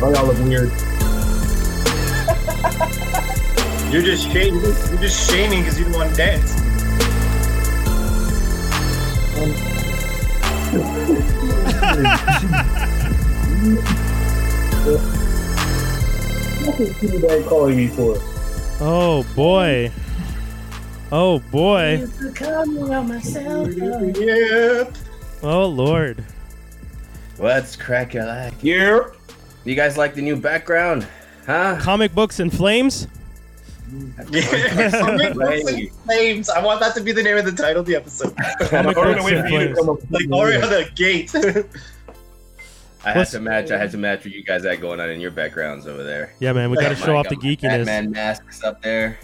Oh, y'all look weird. You're just shaming. You're just shaming because you don't want to dance. What is T-Bag calling me for? Oh boy. Oh boy. Yep. Oh lord. What's crack your like? Yeah. You guys like the new background? Huh? Comic books and flames? Yeah. Comic books and flames. I want that to be the name of the title of the episode. Comic I'm books gonna wait and for you to flames. come up with like the already name. the gate. I had What's- to match. I had to match what you guys had going on in your backgrounds over there. Yeah, man, we gotta Got show off the geekiness. Batman masks up there.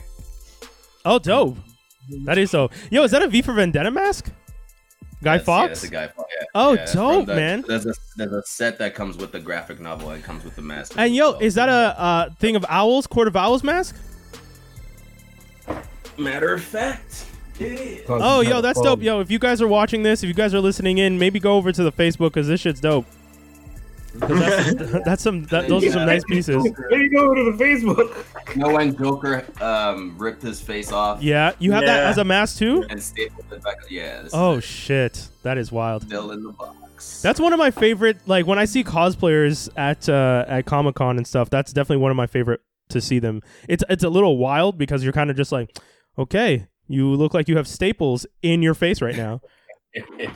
Oh, dope. That is so. Yo, is that a V for Vendetta mask? Guy That's- Yeah, Fox? that's a Guy Fawkes. Yeah. Oh, Yeah, dope, the- man. There's a there's a set that comes with the graphic novel and comes with the mask. And yo, So- is that a uh, thing of owls, court of owls mask? matter of fact? It is. Oh, yo, that's dope. Yo, if you guys are watching this, if you guys are listening in, maybe go over to the Facebook because this shit's dope. 'Cause that's, that's some. That, those are some nice pieces. There you go to the Facebook. You know when Joker um, ripped his face off Yeah, you have that as a mask too. and stapled it back? Yeah. Oh is shit, that is wild. still in the box. That's one of my favorite. Like when I see cosplayers at uh, at Comic Con and stuff, that's definitely one of my favorite to see them. It's it's a little wild because you're kind of just like, okay, you look like you have staples in your face right now,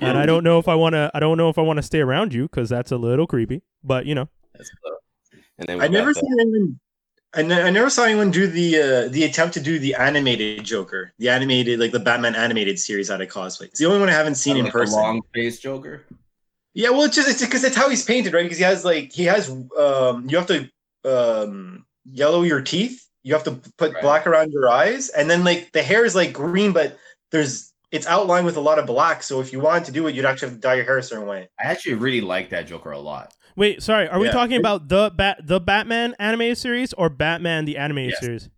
and I don't know if I want to. I don't know if I want to stay around you because that's a little creepy. But you know, That's dope. And then I never got seen anyone. I, ne- I never saw anyone do the uh, the attempt to do the animated Joker, the animated like the Batman animated series out of cosplay. It's the only one I haven't seen in like a person. long face Joker. Yeah, well, it's just it's because it's how he's painted, right? Because he has like he has um you have to um yellow your teeth. You have to put Right. black around your eyes, and then like the hair is like green, but there's it's outlined with a lot of black. So if you wanted to do it, you'd actually have to dye your hair a certain way. I actually really like that Joker a lot. wait, sorry, are we talking about the bat the Batman animated series or Batman the animated Yes. series?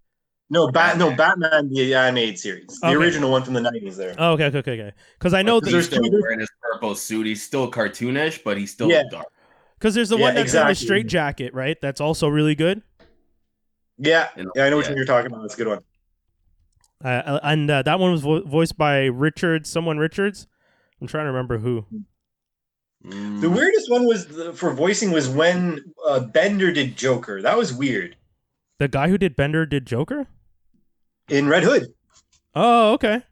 No, bat no Batman. Batman the animated series, the Okay. original one from the nineties. There. Oh, okay, okay, okay, okay. Because I know Because He's there's still two- wearing his purple suit. He's still cartoonish, but he's still Yeah. dark. because there's the Yeah, one that's in the straight jacket, right? That's also really good. Yeah, yeah, I know which yeah. one you're talking about. That's a good one. Uh, and uh, that one was vo- voiced by Richard, someone Richards. I'm trying to remember who. Mm. The weirdest one was the, for voicing was when uh, Bender did Joker. That was weird The guy who did Bender did Joker. in Red Hood. Oh, okay.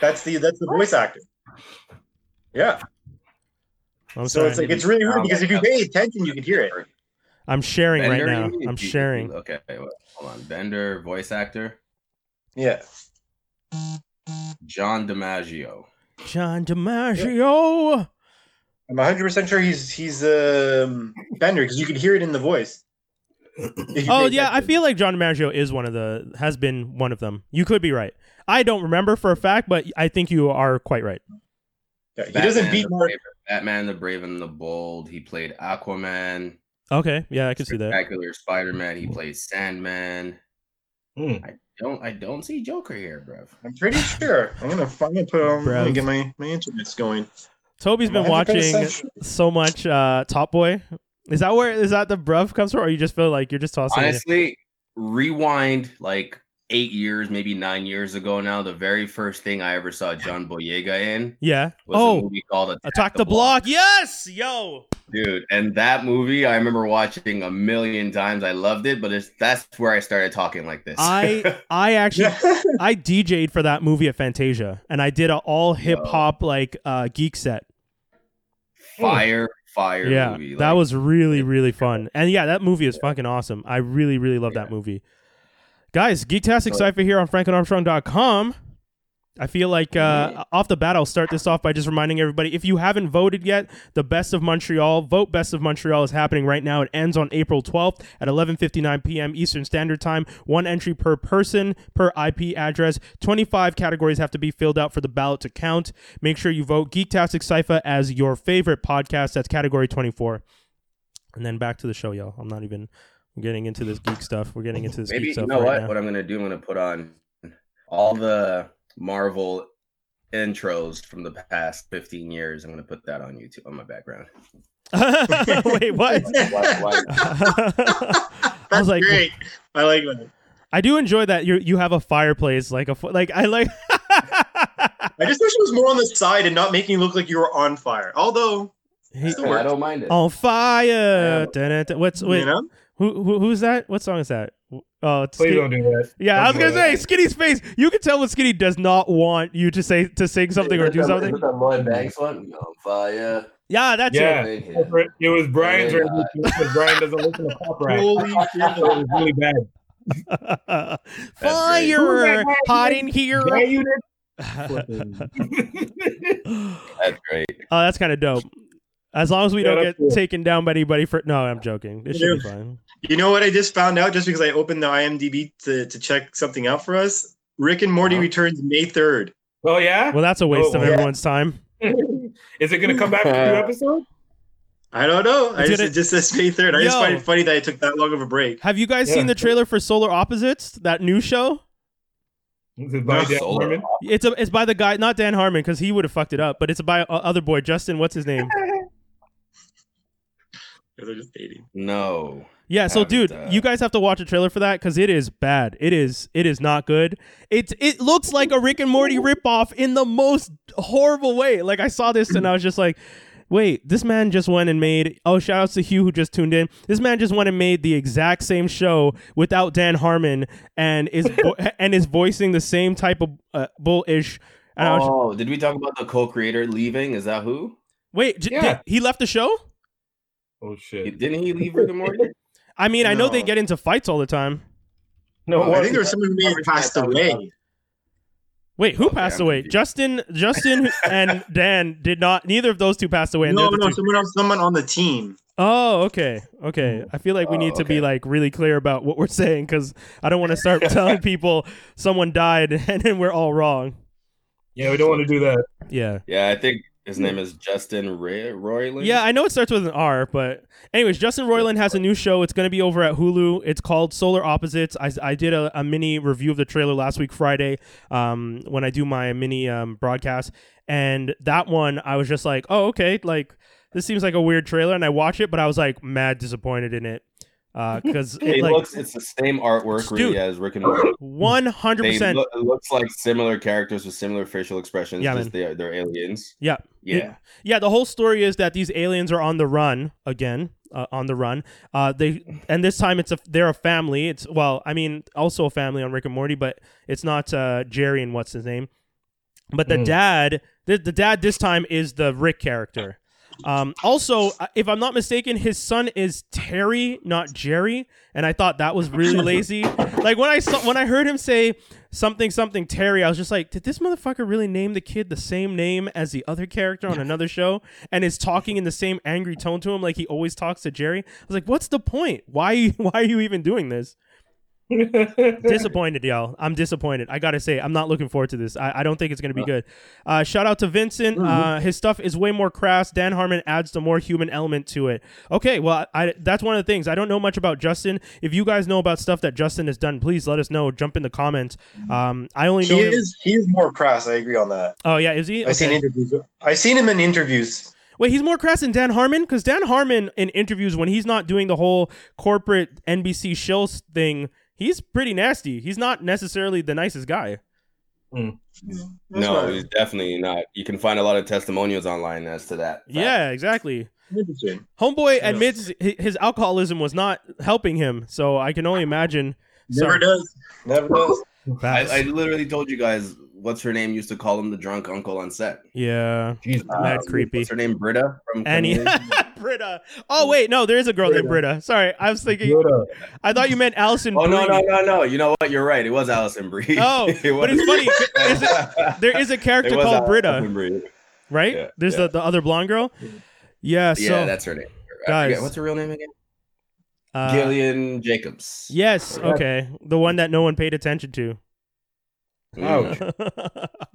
That's the that's the voice actor. Yeah. I'm So sorry. it's like it's really weird because if you pay attention, you can hear it. I'm sharing Bender, right now. I'm sharing. Okay, wait, hold on. Bender, voice actor, Yeah. John DiMaggio. John DiMaggio. I'm 100 percent sure he's he's um, Bender because you could hear it in the voice. Oh yeah, I feel like John DiMaggio is one of the has been one of them. You could be right. I don't remember for a fact, but I think you are quite right. Yeah, he doesn't Batman, beat the Mark. Brave, Batman, the Brave and the Bold. He played Aquaman. Okay, yeah, I can see that. Spectacular Spider-Man. He played Sandman. Hmm. I don't. I don't see Joker here, bruv. I'm pretty sure. I'm gonna, I'm gonna put on. I'm Bruv. gonna get my my internet's going. Toby's been watching so much uh Top Boy. Is that where is that the bruv comes from, or you just feel like you're just tossing? it? Honestly, rewind like eight years, maybe nine years ago now. The very first thing I ever saw John Boyega in Yeah. was a Oh, movie called Attack, attack the block. Yes, yo. Dude. And that movie, I remember watching a million times. I loved it, but it's that's where I started talking like this. I I actually I DJ'd for that movie at Fantasia, and I did a all hip hop like uh geek set. fire, fire yeah, movie. that like, was really really fun, and yeah, that movie is fucking awesome. I really really love that movie. Guys, Geektastic So- Cipher here on FranklinArmstrong.com. I feel like uh, off the bat, I'll start this off by just reminding everybody if you haven't voted yet, the Best of Montreal vote. Best of Montreal is happening right now. It ends on April 12th at 11:59 p.m. Eastern Standard Time. One entry per person per IP address. 25 categories have to be filled out for the ballot to count. Make sure you vote Geektastic Cipher as your favorite podcast. That's category 24. And then back to the show, y'all. I'm not even getting into this geek stuff. We're getting into this maybe geek you stuff know right what? now. What I'm gonna do? I'm gonna put on all the Marvel intros from the past 15 years. I'm gonna put that on YouTube on my background. Wait, what? Why- why- I That's was like, great. I like that. I do enjoy that you you have a fireplace like a like I like. I just wish it was more on the side and not making you look like you were on fire. Although, He- Still I don't mind it. on fire. What's wait? you know, Who, who who's that? What song is that? Uh, oh, it's Please Skinny- don't do that. Yeah, I was gonna say that. Skinny's face. You can tell when Skinny does not want you to say to sing something or do something. That Lloyd Banks one? On fire. Yeah, that's Yeah. it. It was Brian's Yeah. rendition because Brian doesn't listen to pop rap. holy shit. it was really bad. Fire, great. hot in here. Yeah, you oh, did. That's great. Uh, that's kind of dope. As long as we Yeah, don't get cool. taken down by anybody for no, I'm joking. It should be fine. You know what I just found out just because I opened the IMDb to, to check something out for us? Rick and Morty Uh-huh. returns May 3rd. oh yeah. Well, that's a waste Oh, of yeah. everyone's time. Is it gonna come back for new episodes? I don't know. I just, gonna- it just says May 3rd. I just find it funny that it took that long of a break. Have you guys Yeah. seen the trailer for Solar Opposites? That new show? Is it by Dan Solar. Harmon? It's a it's by the guy, not Dan Harmon, because he would have fucked it up. But it's by uh, other boy, Justin. What's his name? They're just dating. No. Yeah, so dude, uh, you guys have to watch a trailer for that because it is bad. It is it is not good. It's it looks like a Rick and Morty ripoff in the most horrible way. Like I saw this and I was just like, wait, this man just went and made oh shout outs to Hugh who just tuned in. This man just went and made the exact same show without Dan Harmon and is vo- and is voicing the same type of uh, bullish. And I was, Oh, did we talk about the co-creator leaving? Is that who? wait, j- Yeah. did- he left the show? Oh shit. Didn't he leave Rick and Morty? I mean, I know they get into fights all the time. No, I think there was someone who may have passed away. Wait, who Okay, passed I'm away? confused. Justin, Justin, and Dan did not. Neither of those two passed away. No, no, two- someone else, someone on the team. Oh, okay, okay. I feel like we Oh, need to be like really clear about what we're saying because I don't want to start telling people someone died and then we're all wrong. Yeah, we don't want to do that. Yeah, yeah, I think his name is Justin Ray- Roiland. yeah. I know it starts with an R, but anyways, Justin Roiland has a new show. It's going to be over at Hulu. It's called Solar Opposites. I, I did a, a mini review of the trailer last week Friday um, when I do my mini um, broadcast, and that one I was just like, oh okay, like this seems like a weird trailer, and I watch it, but I was like mad disappointed in it because It it like looks it's the same artwork Dude. really as Rick and Morty. One hundred percent. it looks like similar characters with similar facial expressions. Yeah, just they're, they're aliens. Yeah. Yeah. Yeah, the whole story is that these aliens are on the run again, uh, on the run. Uh, they and this time it's a they're a family. It's well, I mean, also a family on Rick and Morty, but it's not uh, Jerry and what's his name. But the Mm. dad, the, the dad this time is the Rick character. Um, also, uh, if I'm not mistaken, his son is Terry, not Jerry, and I thought that was really lazy. Like when I saw when I heard him say something something Terry, I was just like, did this motherfucker really name the kid the same name as the other character on another show, and is talking in the same angry tone to him like he always talks to Jerry? I was like, what's the point? Why why are you even doing this? disappointed, y'all. I'm disappointed. I gotta say, I'm not looking forward to this. I, I don't think it's gonna be good. Uh, shout out to Vincent. Uh, his stuff is way more crass. Dan Harmon adds the more human element to it. Okay, well, I, that's one of the things. I don't know much about Justin. If you guys know about stuff that Justin has done, please let us know. Jump in the comments. Um, I only know He him. is he is more crass. I agree on that. Oh yeah, is he? I've seen Okay. interviews. I've seen him in interviews. Wait, he's more crass than Dan Harmon because Dan Harmon in interviews when he's not doing the whole corporate NBC shills thing, he's pretty nasty. He's not necessarily the nicest guy. Hmm. That's No, not- he's definitely not. You can find a lot of testimonials online as to that. fact. Yeah, exactly. Homeboy Yeah. admits his alcoholism was not helping him, so I can only imagine. Never Sorry. does. Never does. I, I literally told you guys what's her name used to call him the drunk uncle on set. yeah, Jesus. mad Uh, creepy. What's her name? Britta from Annie, Britta. Oh wait, no, there is a girl named Britta. Sorry, I was thinking. Britta. I thought you meant Alison. Oh no Brie. no no no! You know what? You're right. It was Alison Brie. Oh, It but it's funny. Is it- there is a character It was called Britta, Alison Brie. right? Yeah, There's yeah. The, the other blonde girl. Yeah. So, yeah, that's her name. Guys, forget- what's her real name again? uh, Gillian Jacobs. Yes. Okay. The one that no one paid attention to. Ouch.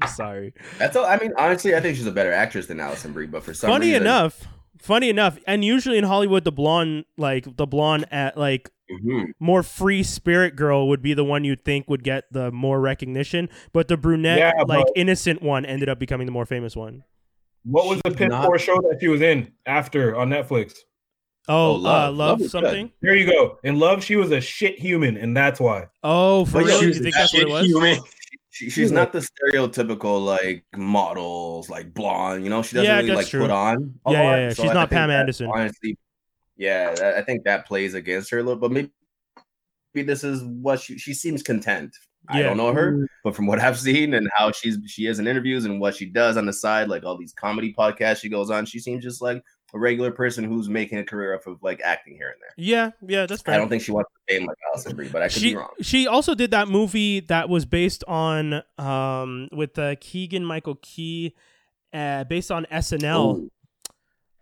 I'm sorry. That's all. I mean, honestly, I think she's a better actress than Alison Brie. But for some funny reason, enough funny enough and usually in hollywood the blonde like the blonde at like Mhm. more free spirit girl would be the one you'd think would get the more recognition but the brunette Yeah, like innocent one ended up becoming the more famous one What was the She's piss not- poor show that she was in after on Netflix? Oh, Oh, love, Love. uh, love, Love is good. something. There you go. In Love, she was a shit human, and that's why. Oh, for But real? she You think That that's what it was? human. She, she's not the stereotypical like models, like blonde. You know, she doesn't Yeah, really like true. put on. a Yeah, yeah, lot. yeah. So She's I- I not think Pam Anderson. Honestly, yeah, that, I think that plays against her a little. But maybe, maybe this is what she she seems content. I don't know her, mm. but from what I've seen and how she's she is in interviews and what she does on the side, like all these comedy podcasts she goes on, she seems just like a regular person who's making a career off of like acting here and there. Yeah, yeah, that's fair. I don't think she wants the fame like Alison Brie, but I could she be wrong. she also did that movie that was based on um with uh, Keegan Michael Key, uh, based on SNL. Ooh,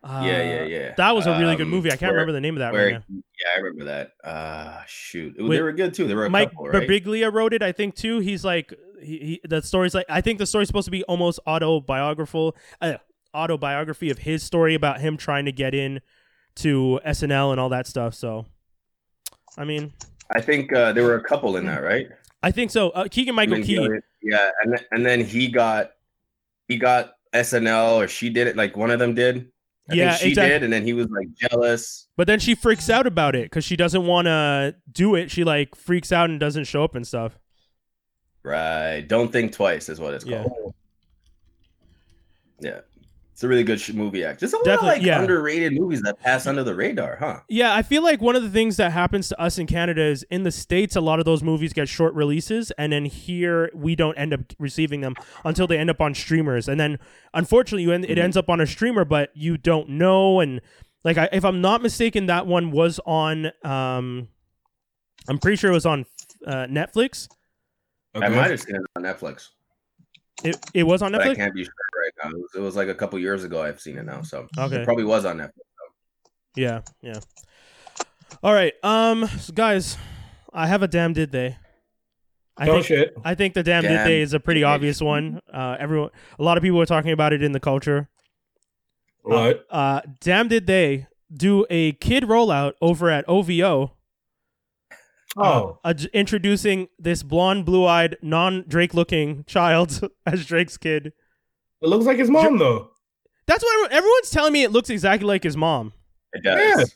Uh, yeah, yeah, yeah. That was a really good Um, movie. I can't where- remember the name of that Where, right now. yeah, I remember that. Uh shoot, It- With they were good too. There were a Mike couple, right? Birbiglia wrote it, I think, too. He's like, he, he the story's like, I think the story's supposed to be almost autobiographical, uh, autobiography of his story about him trying to get in to SNL and all that stuff. So, I mean, I think uh, there were a couple in that, right? I think so. Uh, Keegan Michael I mean, Key. yeah, and then, and then he got he got SNL or she did it. Like one of them did. I Yeah, think she exact- did, and then he was like jealous. But then she freaks out about it because she doesn't want to do it. She like freaks out and doesn't show up and stuff. Right. Don't think twice is what it's Yeah. called. Yeah. It's a really good movie act. Just a lot of like yeah. underrated movies that pass under the radar, huh? Yeah, I feel like one of the things that happens to us in Canada is in the States, a lot of those movies get short releases, and then here we don't end up receiving them until they end up on streamers. And then unfortunately, you end, it Mhm. ends up on a streamer, but you don't know. And like, I, if I'm not mistaken, that one was on, um, I'm pretty sure it was on uh, Netflix. I might have seen it on Netflix, It, it was on but I Netflix? can't be sure right now. It was, it was like a couple years ago I've seen it now, so Okay. it probably was on Netflix. Yeah, yeah. All right, um, so guys, I have a damn did they. I Oh think shit. I think the damn, did Damn they is a pretty did obvious one. Uh, everyone, a lot of people are talking about it in the culture. What? Uh, damn, did they do a kid rollout over at OVO? oh, uh, j- introducing this blonde, blue-eyed, non-Drake-looking child as Drake's kid. It looks like his mom though. That's what everyone- everyone's telling me. It looks exactly like his mom. It does. Yeah. It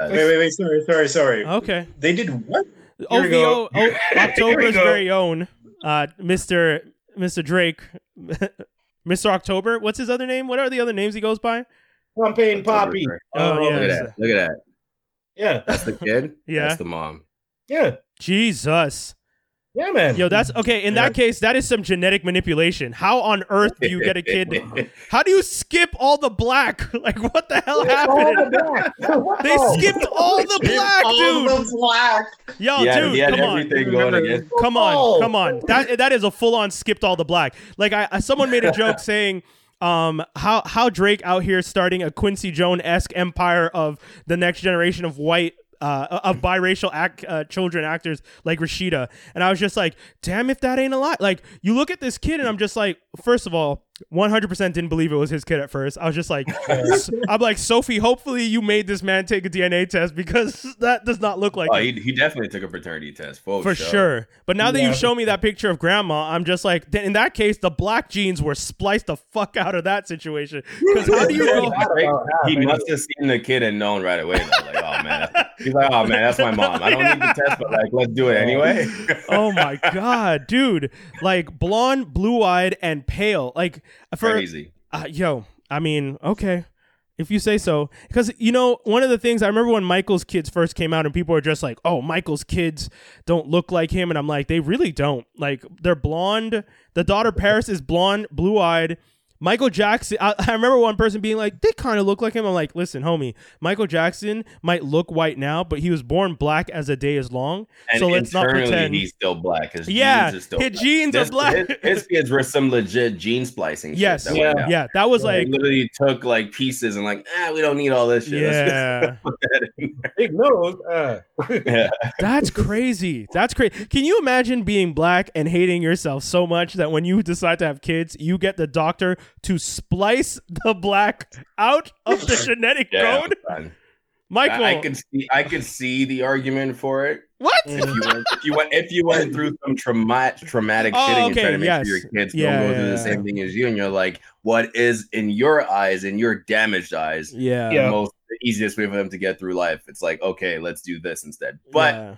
does. Wait, wait, wait. Sorry, sorry, sorry. Okay, They did what? Here. OVO, o- October's very own, uh, Mister Mister Drake, Mister October. What's his other name? What are the other names he goes by? Champagne Papi. Oh, Look yeah. at that. Look at that. Yeah, That's the kid. Yeah. That's the mom. yeah, Jesus, yeah, man. yo, that's okay. In that case, that is some genetic manipulation. How on earth do you get a kid? How do you skip all the black? Like, what the hell happened? They skipped all the black, All dude. the black. Yo, yeah, dude, he had come on. everything going against. Come on, come on. That that is a full on skipped all the black. Like I, I someone made a joke saying um how how Drake out here starting a Quincy Jones esque empire of the next generation of white uh, of biracial act, uh, children actors like Rashida, and I was just like, damn, if that ain't a lot. Like, you look at this kid, and I'm just like, first of all, 100% didn't believe it was his kid at first. I was just like, I'm like, Sophie, hopefully you made this man take a DNA test because that does not look like Oh, he, he definitely took a paternity test for, for sure. But now that Yeah. you show me that picture of grandma, I'm just like, in that case, the black jeans were spliced the fuck out of that situation. Because how do you go? He must have seen the kid and known right away. Though. Like, oh man, he's like, oh man, that's my mom. I don't need the test, but like, let's do it anyway. oh my god, dude! Like blonde, blue-eyed, and pale. Like for Crazy. uh, yo, I mean, okay. If you say so. Because, you know, one of the things I remember when Michael's kids first came out and people were just like, oh, Michael's kids don't look like him. And I'm like, they really don't. Like, they're blonde. The daughter Paris is blonde, blue eyed. Michael Jackson, I, I remember one person being like, they kind of look like him. I'm like, listen, homie, Michael Jackson might look white now, but he was born black as a day is long. And so let's not pretend. he's still black. His yeah, genes are still his black. genes This- are black. His, his kids were some legit gene splicing. yes. that Yeah, went yeah. That was They like, literally took like pieces and like, ah, we don't need all this shit. Yeah. just that in Big nose. Uh, yeah. That's crazy. That's crazy. Can you imagine being black and hating yourself so much that when you decide to have kids, you get the doctor to splice the black out of the genetic Yeah, code? son. Michael. I, I could see I could see the argument for it what? if you went if you went if you went through some traumatic traumatic Oh, shit and okay, you're trying to make yes. sure your kids Yeah, don't go yeah, through the yeah. same thing as you, and you're like, what is in your eyes, in your damaged eyes, yeah. Yeah. the most the easiest way for them to get through life? It's like, okay, let's do this instead. But Yeah.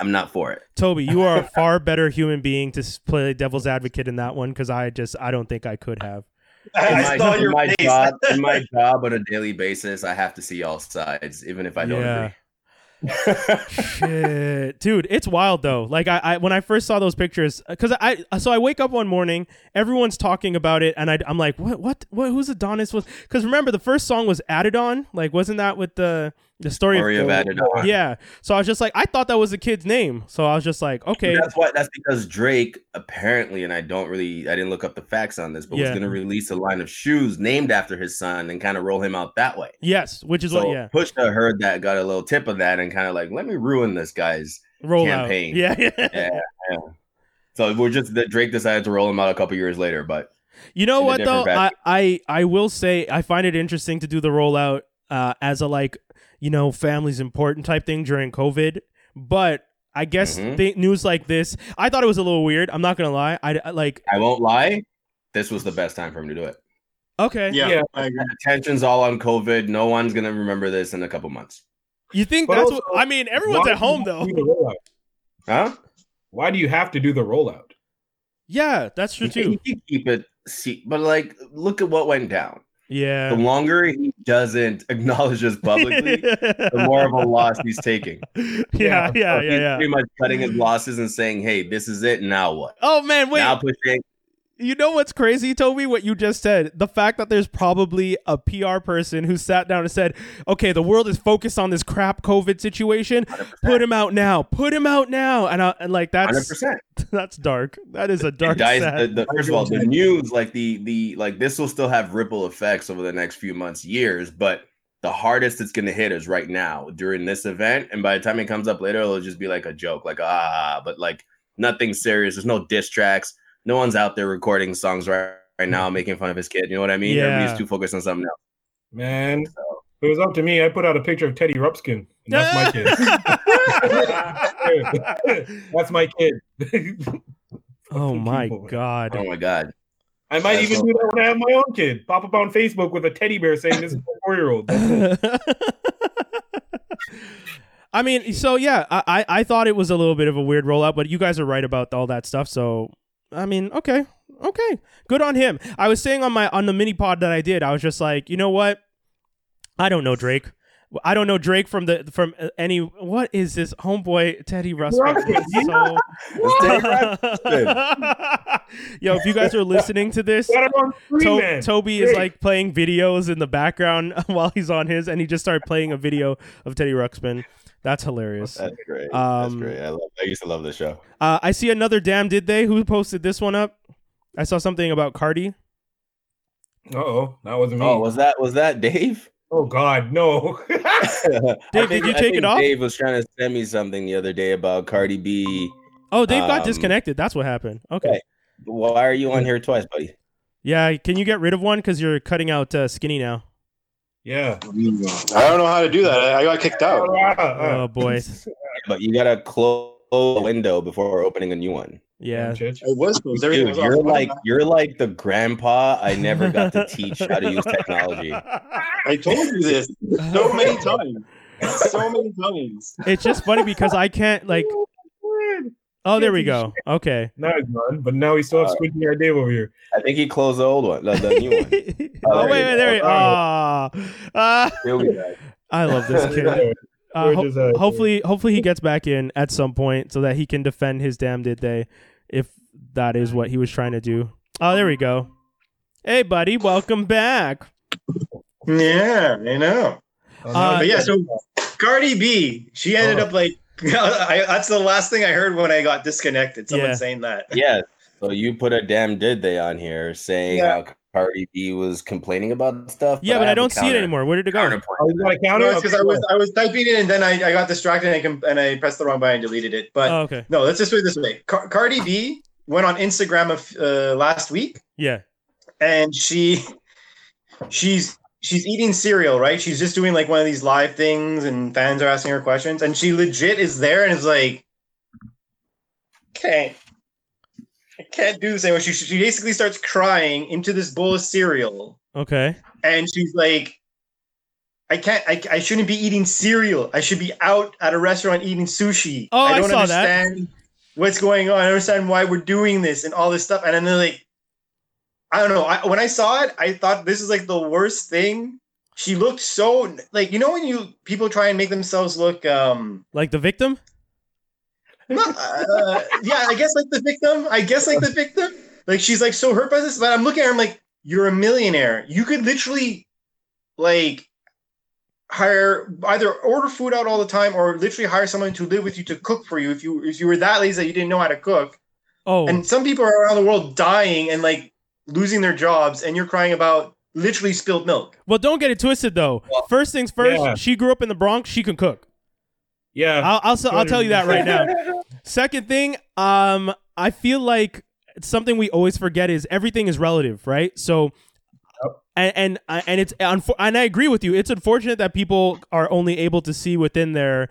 I'm not for it. Toby, you are a far better human being to s- play devil's advocate in that one because I just I don't think I could have. In I my, saw in your my face. job, in my job on a daily basis, I have to see all sides, even if I don't Yeah. agree. Shit, dude, it's wild though. Like I, I when I first saw those pictures, because I, so I wake up one morning, everyone's talking about it, and I, I'm like, what, what, what? Who's Adonis? Was because remember the first song was Adidon, like wasn't that with the the story, Story of. Yeah, so I was just like, I thought that was a kid's name, so I was just like, okay, That's why. That's because Drake apparently, and I don't really, I didn't look up the facts on this, but was going to release a line of shoes named after his son and kind of roll him out that way. yes, which is So what, yeah, Pusha heard that, got a little tip of that, and kind of like, let me ruin this guy's. roll campaign. out, yeah, Yeah, yeah. So we're just that Drake decided to roll him out a couple years later, but You know what though? I. I I will say I find it interesting to do the rollout uh, as a like you know family's important type thing during COVID, but I guess Mhm. th- news like this, I thought it was a little weird. I'm not gonna lie. I, I like I won't lie, this was the best time for him to do it. okay. Yeah, Yeah. I agree. Attention's all on COVID. No one's gonna remember this in a couple months. You think But that's also, what? I mean, everyone's at home though. have to do the rollout? Huh? Why do you have to do the rollout? Yeah, that's true You you too. keep it, see, but like, look at what went down. The longer he doesn't acknowledge this publicly, the more of a loss he's taking. yeah, yeah, So yeah, he's yeah. Pretty much cutting his losses and saying, "Hey, this is it. Now what? Oh man, wait. Now pushing." You know what's crazy, Toby? What you just said. The fact that there's probably a PR person who sat down and said, okay, the world is focused on this crap COVID situation. Put him out now. Put him out now. And, I, and like, that's percent. that's dark. That is a dark Guys, the, the, first of all, the news, like the the like this will still have ripple effects over the next few months, years, but the hardest it's gonna hit is right now during this event. And by the time it comes up later, it'll just be like a joke, like ah, but like nothing serious. There's no diss tracks. No one's out there recording songs right, right now mm. making fun of his kid. You know what I mean? Yeah. Everybody's too focused on something else. Man, if it was up to me, I put out a picture of Teddy Ruxpin. And that's my kid. that's my kid. oh my people. God. Oh my god. I might That's even so- do that when I have my own kid. Pop up on Facebook with a teddy bear saying this is a four year old. I mean, so yeah, I, I I thought it was a little bit of a weird rollout, but you guys are right about all that stuff. So I mean, okay, okay, good on him. I was saying on my on the mini pod that I did, I was just like, you know what? I don't know Drake. I don't know Drake from the from uh, any. What is this homeboy Teddy Russell? Russell, so. Yo, if you guys are listening to this, Got it on screen, To- Toby is like playing videos in the background while he's on his, and he just started playing a video of Teddy Ruxpin. That's hilarious. That's great. Um, That's great. I love I used to love this show. Uh, I see another damn did they? Who posted this one up? I saw something about Cardi. Uh oh, that wasn't me. Oh, was that was that Dave? oh God, no. Dave, I did think- you I take it off? Dave was trying to send me something the other day about Cardi B. Oh, Dave got Um, disconnected. That's what happened. Okay. Okay. Why are you on here twice, buddy? Yeah, can you get rid of one because you're cutting out uh, skinny now? Yeah. I don't know how to do that. I I got kicked out. Uh, Oh boy. But you gotta close the window before opening a new one. Yeah. It was closed. Everything Dude, was you're off. like you're like the grandpa I never got to teach how to use technology. I told you this so many times. So many times. It's just funny because I can't like. Oh, there we go. Okay. Now he's gone, but now we still have Squinty Eye Dave over here. I think he closed the old one, the, the new one. oh there wait, wait, there. we- Ah, ah. He'll be. I love this kid. Uh, ho- uh, hopefully, hopefully he gets back in at some point so that he can defend his damn did they, if that is what he was trying to do. Oh, there we go. Hey, buddy, welcome back. Yeah, I know. Oh, Uh, But yeah, so Cardi B, she ended Oh. up like I, that's the last thing I heard when I got disconnected. Someone Yeah. saying that. Yeah. So you put a damn did they on here saying Yeah. how Cardi B was complaining about stuff. Yeah, but I have a don't see it anymore. Where did it go? Counterpoint. Oh, you got counter? because I was I was typing it and then I, I got distracted and I, com- and I pressed the wrong button and deleted it. But Oh, okay. no, let's just put it this way: Car- Cardi B went on Instagram of uh, last week Yeah. and she she's she's eating cereal, right? She's just doing like one of these live things, and fans are asking her questions, and she legit is there and is like, "Okay, I can't do this anymore." She she basically starts crying into this bowl of cereal, Okay. and she's like. I can't. I, I shouldn't be eating cereal. I should be out at a restaurant eating sushi. Oh, I I don't saw that. understand what's going on. I don't understand why we're doing this and all this stuff. And then they're like, I don't know. I, when I saw it, I thought this is like the worst thing. She looked so like you know when you people try and make themselves look um Like the victim? not, uh, yeah I guess like the victim I guess like the victim like she's like so hurt by this but I'm looking at her I'm like you're a millionaire you could literally like hire either order food out all the time or literally hire someone to live with you to cook for you if you if you were that lazy that you didn't know how to cook Oh, and some people are around the world dying and like losing their jobs and you're crying about literally spilled milk well, don't get it twisted though. First things first, Yeah. she grew up in the Bronx. She can cook. Yeah. I'll I'll, s- I'll tell you that right now. Second thing, um, I feel like something we always forget is everything is relative, right? So, and and and it's unfo- and I agree with you. It's unfortunate that people are only able to see within their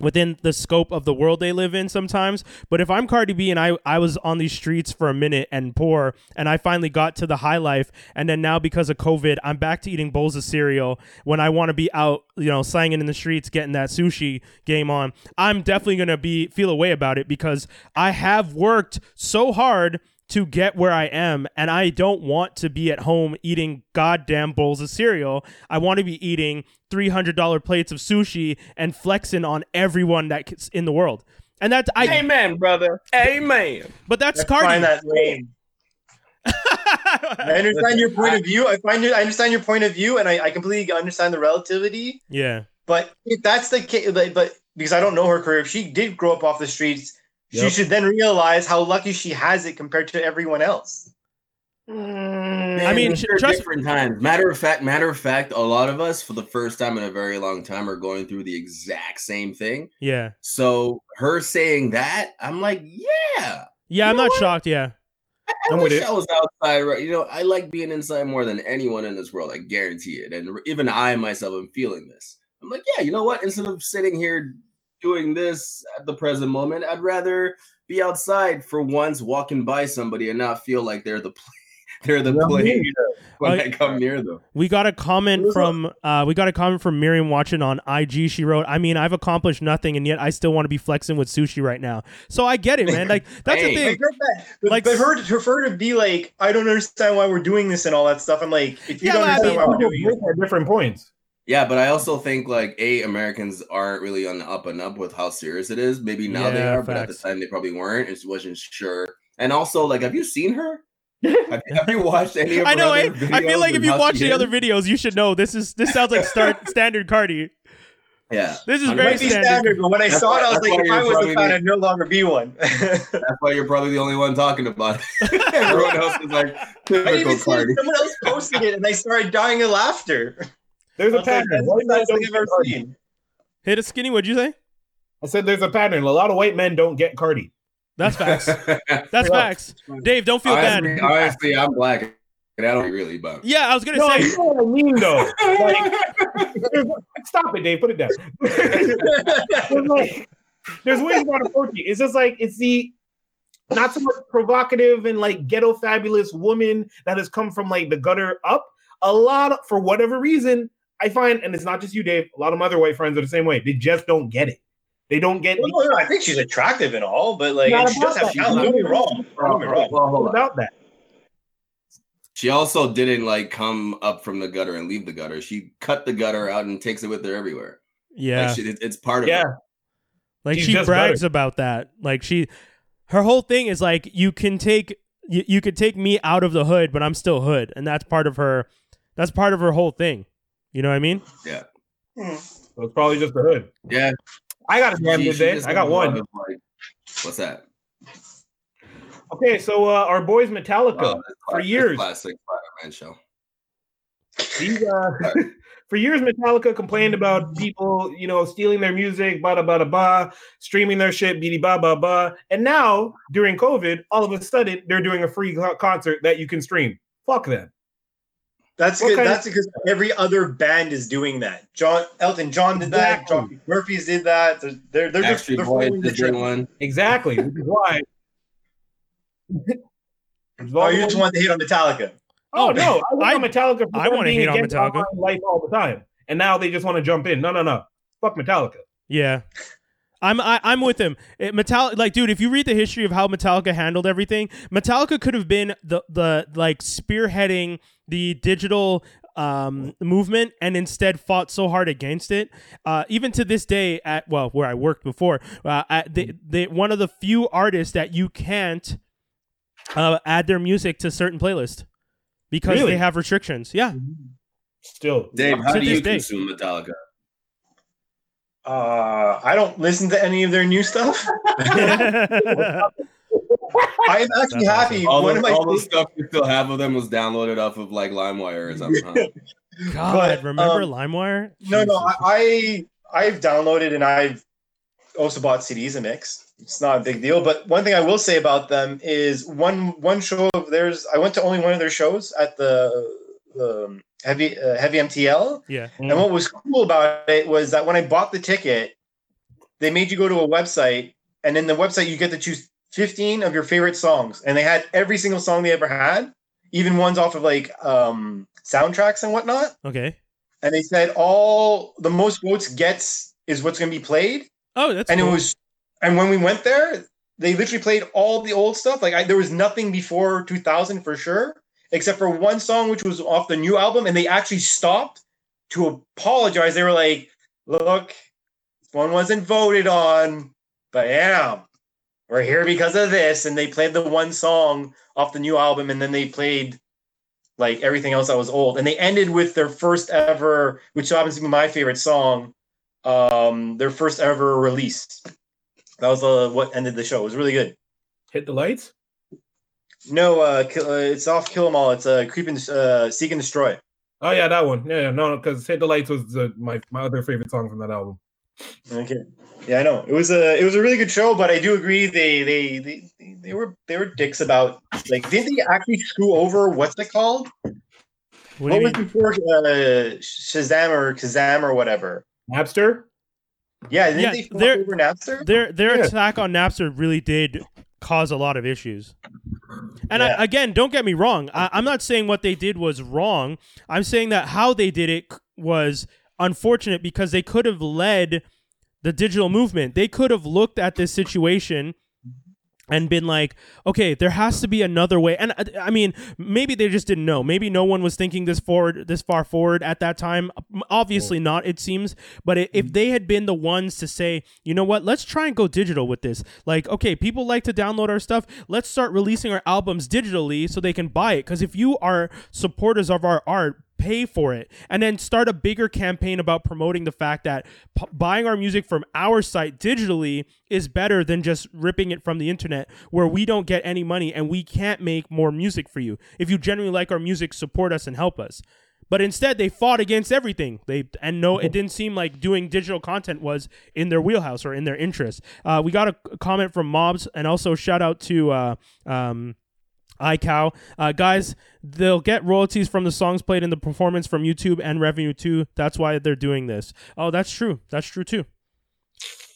within the scope of the world they live in sometimes. But if I'm Cardi B and I I was on these streets for a minute and poor and I finally got to the high life and then now because of COVID I'm back to eating bowls of cereal when I want to be out, you know, slanging in the streets getting that sushi game on. I'm definitely to be feel a way about it because I have worked so hard to get where I am, and I don't want to be at home eating goddamn bowls of cereal. I want to be eating three hundred dollar plates of sushi and flexing on everyone that's in the world. And that's I. Amen, brother. Amen. But that's I Cardi. find that lame. I understand your point of view. I find it. I understand your point of view, and I, I completely understand the relativity. yeah. But if that's the case, like, but because I don't know her career, if she did grow up off the streets, she should then realize how lucky she has it compared to everyone else. Mm. I mean, sh- trust- different times. Matter of fact, matter of fact, a lot of us for the first time in a very long time are going through the exact same thing. Yeah. So her saying that, I'm like, yeah. Yeah. I'm not what? shocked. Yeah. I I'm with wish it. I was outside. Right, you know, I like being inside more than anyone in this world. I guarantee it. And even I myself am feeling this. I'm like, yeah, you know what? Instead of sitting here doing this at the present moment, I'd rather be outside for once, walking by somebody and not feel like they're the play, they're the Yeah, play when Uh, I come near them. We got a comment from uh, we got a comment from Miriam watching on IG. She wrote, "I mean, I've accomplished nothing, and yet I still want to be flexing with sushi right now." So I get it, man. Like that's the thing. Like, heard that, but, Like- but her, for her to be like, I don't understand why we're doing this and all that stuff. I'm like, if you Yeah, don't but I mean- why we're doing break it, at different points. Yeah, but I also think like a Americans aren't really on the up and up with how serious it is. Maybe now they Yeah, are, but at the time they probably weren't. It wasn't sure. And also, like, have you seen her? have, have you watched any of I her know. other I, I feel like if you how watch she the is? other videos, you should know this is this sounds like start standard Cardi. yeah, This is I'm it very standard. standard, but when I That's saw why- it, I was like, if I was a probably fan, I'd no longer be one. That's why you're probably the only one talking about it. Everyone else is like didn't typical even see. Cardi. Someone else posted it, and I started dying of laughter. There's I a was like, pattern. that's White the men thing don't I've get ever Cardi. seen. Hit a skinny. What'd you say? I said there's a pattern. A lot of white men don't get Cardi. That's facts. That's facts. Dave, don't feel honestly, bad. honestly, I'm black, and I don't really, but Yeah, I was gonna No, say. you know what I mean though. Like, stop it, Dave. Put it down. there's, like, there's ways about approach it. It's just like it's the not so much provocative and like ghetto fabulous woman that has come from like the gutter up. A lot of, for whatever reason, I find, and it's not just you, Dave. A lot of my other white friends are the same way. They just don't get it. They don't get Well, no, no, I think she's attractive and all, but like, she does about have talent. Don't get me wrong. Don't get me wrong. Well, about that. She also didn't like come up from the gutter and leave the gutter. She cut the gutter out and takes it with her everywhere. Yeah, Like she, it's part of Yeah, her. like she's she just brags better. about that. Like she, her whole thing is like you can take you, you could take me out of the hood, but I'm still hood, and that's part of her. That's part of her whole thing. You know what I mean? Yeah. Hmm. so it's probably just the hood. Yeah. I got a damn She- good day. I got has a lot one. like- what's that? Okay, so uh, our boys Metallica Oh, for years. Classic Spider-Man show. These, uh, for years, Metallica complained about people, you know, stealing their music, blah, blah, blah, blah, streaming their shit, beady, blah, blah, blah. And now, during COVID, all of a sudden, they're doing a free concert that you can stream. Fuck them. That's What good. kind of- That's because every other band is doing that. John Elton John did that. Exactly. John Murphy's did that. They're they're, they're just they're following the did trend. one. Exactly. Which is why. Oh, you just want to hate on Metallica. Oh, oh no, I, I- want Metallica. For I wanna being hate on Metallica. life all the time, and now they just want to jump in. No, no, no. Fuck Metallica. Yeah. I'm I, I'm with him. It, Metallica, like, dude, if you read the history of how Metallica handled everything, Metallica could have been the the like spearheading the digital um, movement, and instead fought so hard against it. Uh, even to this day, at well, where I worked before, uh, at the, the one of the few artists that you can't uh, add their music to certain playlists because Really? they have restrictions. Yeah. Still, Dave, how To do you day. consume Metallica? Uh, I don't listen to any of their new stuff. I am actually That's happy. All, One the, of my all the stuff you still have of them was downloaded off of like LimeWire or something. huh? God, But, remember um, LimeWire? no, no, I, I I've downloaded and I've also bought CDs and mix. It's not a big deal. But one thing I will say about them is one one show of theirs. I went to only one of their shows at the um, heavy uh, heavy MTL. yeah. And what was cool about it was that when I bought the ticket, they made you go to a website, and in the website you get to choose 15 of your favorite songs, and they had every single song they ever had, even ones off of like um, soundtracks and whatnot. Okay. And they said all the most votes gets is what's going to be played, Oh, that's and cool. it was, and when we went there, they literally played all the old stuff. Like I, there was nothing before 2000 for sure, except for one song which was off the new album, and they actually stopped to apologize. They were like, "Look, this one wasn't voted on, but yeah, we're here because of this." And they played the one song off the new album, and then they played like everything else that was old. And they ended with their first ever, which happens to be my favorite song, um, their first ever release. That was uh, what ended the show. It was really good. hit the lights. No, uh, uh it's off Kill 'Em All. It's uh, Creep and uh, Seek and Destroy. Oh yeah, that one. Yeah, yeah no, because hit the lights was uh, my my other favorite song from that album. Okay. Yeah, I know. It was a it was a really good show, but I do agree they they they, they were they were dicks about like didn't they actually screw over what's it called? what What was mean? before uh, Shazam or Kazam or whatever? Napster. Yeah, didn't Yeah, they fuck over Napster? Their their Yeah. attack on Napster really did cause a lot of issues. And Yeah. I, again, don't get me wrong. I, I'm not saying what they did was wrong. I'm saying that how they did it was unfortunate because they could have led the digital movement. They could have looked at this situation and been like, okay, there has to be another way. And uh, I mean, maybe they just didn't know. Maybe no one was thinking this forward, this far forward at that time. Obviously not, it seems. But if they had been the ones to say, you know what, let's try and go digital with this. Like, okay, people like to download our stuff. Let's start releasing our albums digitally so they can buy it. Because if you are supporters of our art, pay for it and then start a bigger campaign about promoting the fact that p- buying our music from our site digitally is better than just ripping it from the internet where we don't get any money and we can't make more music for you. If you genuinely like our music support us and help us. But instead they fought against everything. They and no it didn't seem like doing digital content was in their wheelhouse or in their interest. Uh, we got a comment from mobs and also shout out to uh, um, iCow. Uh, guys, they'll get royalties from the songs played in the performance from YouTube and revenue too. That's why they're doing this. Oh, that's true. That's true too.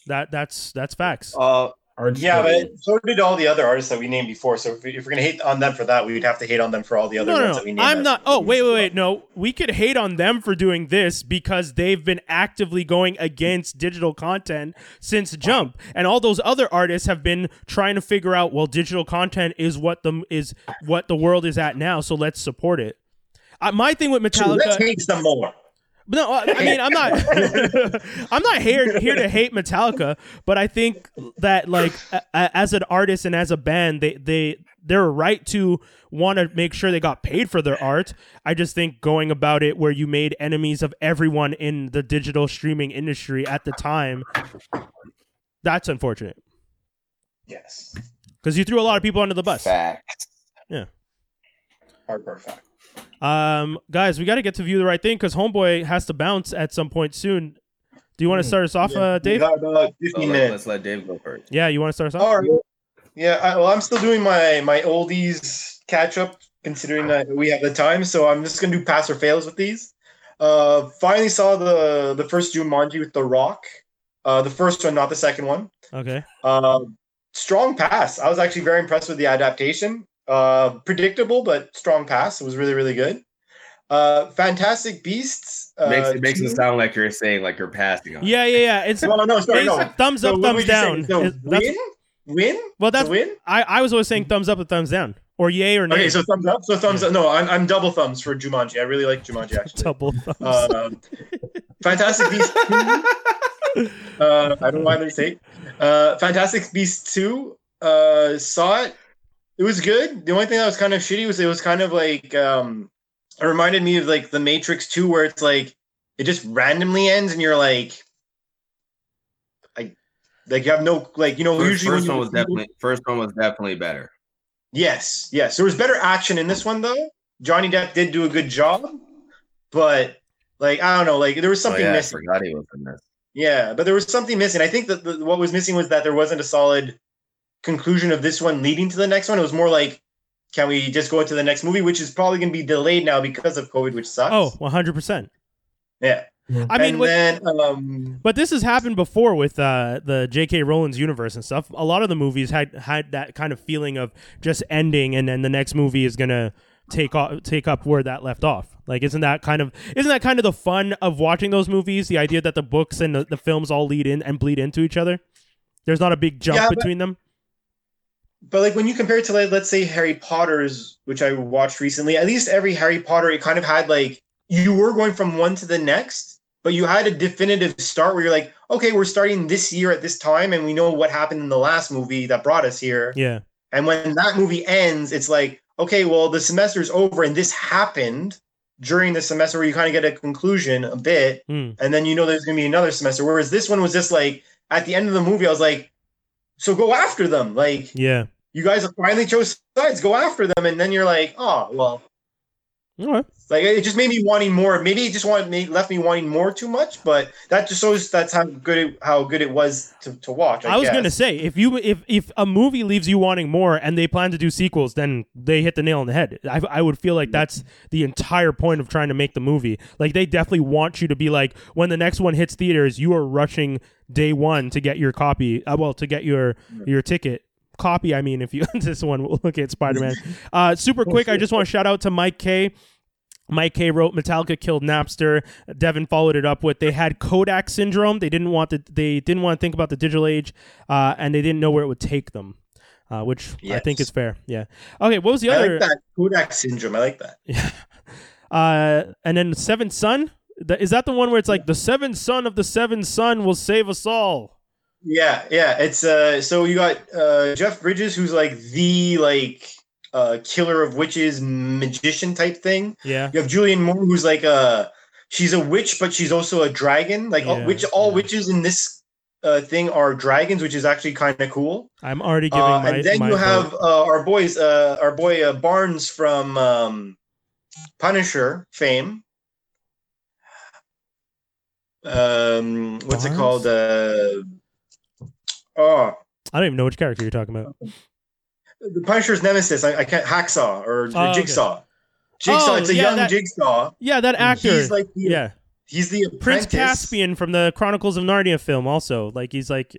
That that's that's facts. Uh, Or Yeah, but so did all the other artists that we named before. So if, we, if we're gonna hate on them for that, we'd have to hate on them for all the other No, no, ones no. that we named. I'm not. Oh, wait, wait, wait. No, we could hate on them for doing this because they've been actively going against digital content since Jump, and all those other artists have been trying to figure out. Well, digital content is what the is what the world is at now, so let's support it. Uh, my thing with So Metallica. let's hate some more. No, I I mean I'm not. I'm not here here to hate Metallica, but I think that like a, a- as an artist and as a band, they they they're right to want to make sure they got paid for their art. I just think going about it where you made enemies of everyone in the digital streaming industry at the time, that's unfortunate Yes, because you threw a lot of people under the bus. facts. Yeah. Hardcore fact. Um, guys, we got to get to view the right thing because Homeboy has to bounce at some point soon. Do you want to start us off, uh, Dave? got about So 15 let, minutes. us let Dave go first. Yeah, you want to start us off? All right. Yeah, I, well, I'm still doing my my oldies catch up considering that we have the time. So I'm just gonna do pass or fails with these. Uh, finally saw the the first Jumanji with The Rock. Uh, the first one, not the second one. Okay. Uh, strong pass. I was actually very impressed with the adaptation. Uh, predictable, but strong pass. It was really, really good. Uh, Fantastic Beasts. Uh, makes it makes it sound like you're saying like you're passing on. Yeah, yeah, yeah. It's No, no, no, sorry, no. thumbs up, what thumbs would you say? down. So Is- win, win. well, It's a that's win. I, I was always saying thumbs up or thumbs down, or yay or nay. Okay, so thumbs up. So thumbs up. No, I'm, I'm double thumbs for Jumanji. I really like Jumanji actually. double thumbs. Um, Fantastic Beasts. 2, uh, I don't know why they take. Uh, Fantastic Beasts two. Uh, saw it. It was good. The only thing that was kind of shitty was it was kind of like um, it reminded me of like the Matrix two, where it's like it just randomly ends, and you're like, I like you have no like you know First, usually first one was definitely first one was definitely better. Yes, yes. There was better action in this one though. Johnny Depp did do a good job, but like I don't know, like there was Oh, something yeah, I missing. forgot he was in this. Yeah, but there was something missing. I think that the, what was missing was that there wasn't a solid conclusion of this one leading to the next one. It was more like, can we just go into the next movie, which is probably going to be delayed now because of COVID, which sucks. oh, 100 percent. yeah. I mean, and what- then um, But this has happened before with uh, the J.K. Rowling's universe and stuff. A lot of the movies had had that kind of feeling of just ending, and then the next movie is gonna take off, take up where that left off. Like, isn't that kind of isn't that kind of the fun of watching those movies? The idea that the books and the, the films all lead in and bleed into each other. There's not a big jump Yeah, but- between them. But like when you compare it to like let's say Harry Potter's, which I watched recently, at least every Harry Potter, it kind of had like you were going from one to the next, but you had a definitive start where you're like, okay, we're starting this year at this time, and we know what happened in the last movie that brought us here. Yeah, And when that movie ends, it's like, okay, well, the semester's over and this happened during the semester where you kind of get a conclusion a bit, Hmm. and then you know there's gonna be another semester. Whereas this one was just like at the end of the movie, I was like, so go after them. Like yeah. you guys finally chose sides, go after them, and then you're like, oh well. Right. Like it just made me wanting more. Maybe it just wanted me left me wanting more too much, but that just shows that's how good it how good it was to, to watch. I, I was guess. gonna say if you if if a movie leaves you wanting more and they plan to do sequels, then they hit the nail on the head. I, I would feel like that's the entire point of trying to make the movie. Like they definitely want you to be like when the next one hits theaters, you are rushing day one to get your copy. Uh, well, to get your your ticket. Copy, I mean, if you this one, we'll look at Spider Man. Uh, super quick, I just want to shout out to Mike K. Mike K wrote Metallica killed Napster. Devin followed it up with they had Kodak syndrome. They didn't want to they didn't want to think about the digital age, uh, and they didn't know where it would take them, uh, which I think Yes. is fair. Yeah. Okay. What was the I other? like that Kodak syndrome. I like that. Yeah. Uh, and then the seventh son. Is that the one where it's like the seventh son of the seventh son will save us all? Yeah, yeah. It's uh so you got uh Jeff Bridges who's like the like uh killer of witches magician type thing. Yeah. You have Julianne Moore who's like a she's a witch but she's also a dragon. Like all, Yeah, witch all yeah. witches in this uh thing are dragons, which is actually kind of cool. I'm already giving Uh, my. and then you have uh, our boys uh our boy uh, Barnes from um Punisher fame. Um what's it called? Uh oh I don't even know which character you're talking about. the Punisher's nemesis. I, I can't hacksaw or, or Oh, okay. Jigsaw. Jigsaw. Oh, it's a yeah, young that- Jigsaw. Yeah, that actor. He's like the, yeah. He's the Prince. Caspian from the Chronicles of Narnia film. Also, like he's like,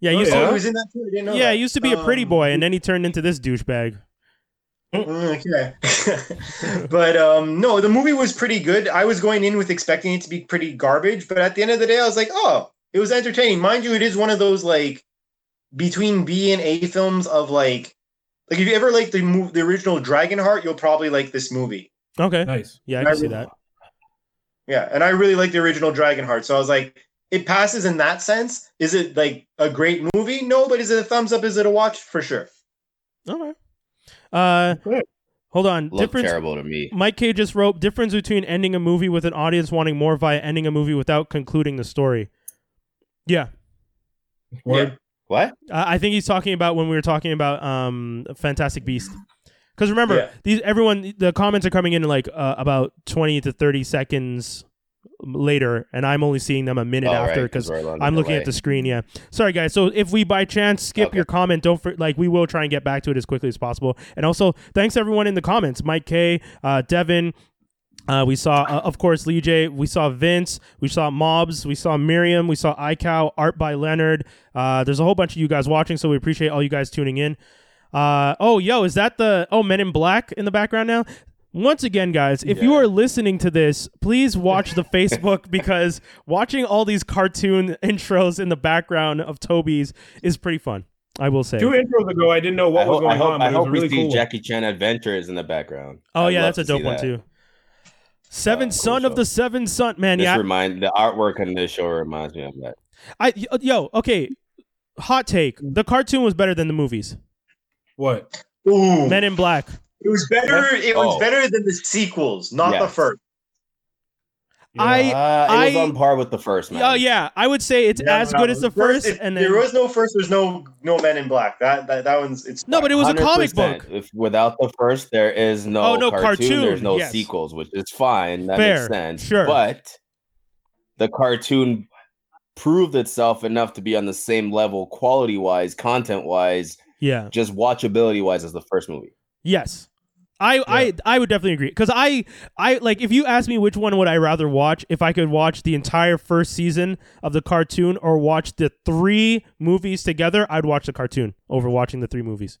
yeah, he Oh, used Oh, to, was in that too. I didn't know. yeah, that. he used to be a pretty Um, boy, and then he turned into this douchebag. Okay. but um no, the movie was pretty good. I was going in with expecting it to be pretty garbage, but at the end of the day, I was like, oh, it was entertaining. Mind you, it is one of those like between B and A films of like like if you ever like the move the original Dragonheart, you'll probably like this movie. Okay, Nice. yeah, I And can see really- that. Yeah, and I really like the original Dragonheart. So I was like, it passes in that sense. Is it like a great movie? No, but is it a thumbs up? Is it a watch? For sure. Okay. Uh, Good. hold on. Looked Difference. terrible to me. Mike K just wrote difference between ending a movie with an audience wanting more via ending a movie without concluding the story. Yeah, Word. What? Uh, I think he's talking about when we were talking about um Fantastic Beast. Because remember, Yeah. these everyone the comments are coming in like uh, about twenty to thirty seconds later, and I'm only seeing them a minute Oh, after because we're I'm looking at the screen. Yeah, sorry guys. So if we by chance skip Okay. your comment, don't for, like we will try and get back to it as quickly as possible. And also thanks everyone in the comments, Mike K, uh, Devin. Uh, we saw, uh, of course, Lee J. We saw Vince. We saw Mobs. We saw Miriam. We saw iCow. Art by Leonard. Uh, there's a whole bunch of you guys watching, so we appreciate all you guys tuning in. Uh, oh, yo, is that the oh Men in Black in the background now? Once again, guys, if you are listening to this, please watch the Facebook because watching all these cartoon intros in the background of Toby's is pretty fun. I will say. Two intros ago, I didn't know what I was hope, going I hope, on, but I it was hope a really we see cool. Jackie Chan Adventures in the background. oh I'd yeah, that's a dope one that. too. Seven Uh, cool Son of the Seven Son, man. This yeah, remind the artwork in this show reminds me of that. I y- yo okay. Hot take: the cartoon was better than the movies. What? Ooh, Men in Black. it was better. It was Oh. better than the sequels, not the Yes. First. I- Uh, it was on par with the first man. Oh yeah, I would say it's Yeah, as no, good as the first, if and then there was no first. There's no no Men in Black. That that, that one's it's no, but it was a comic book. If without the first, there is no, Oh, no cartoon, cartoon, There's no yes. sequels, which is fine. That Fair, makes sense. sure. But the cartoon proved itself enough to be on the same level, quality wise, content wise, Yeah. just watchability wise, as the first movie. Yes. I, I I would definitely agree. Because I I like if you ask me which one would I rather watch if I could watch the entire first season of the cartoon or watch the three movies together I'd watch the cartoon over watching the three movies.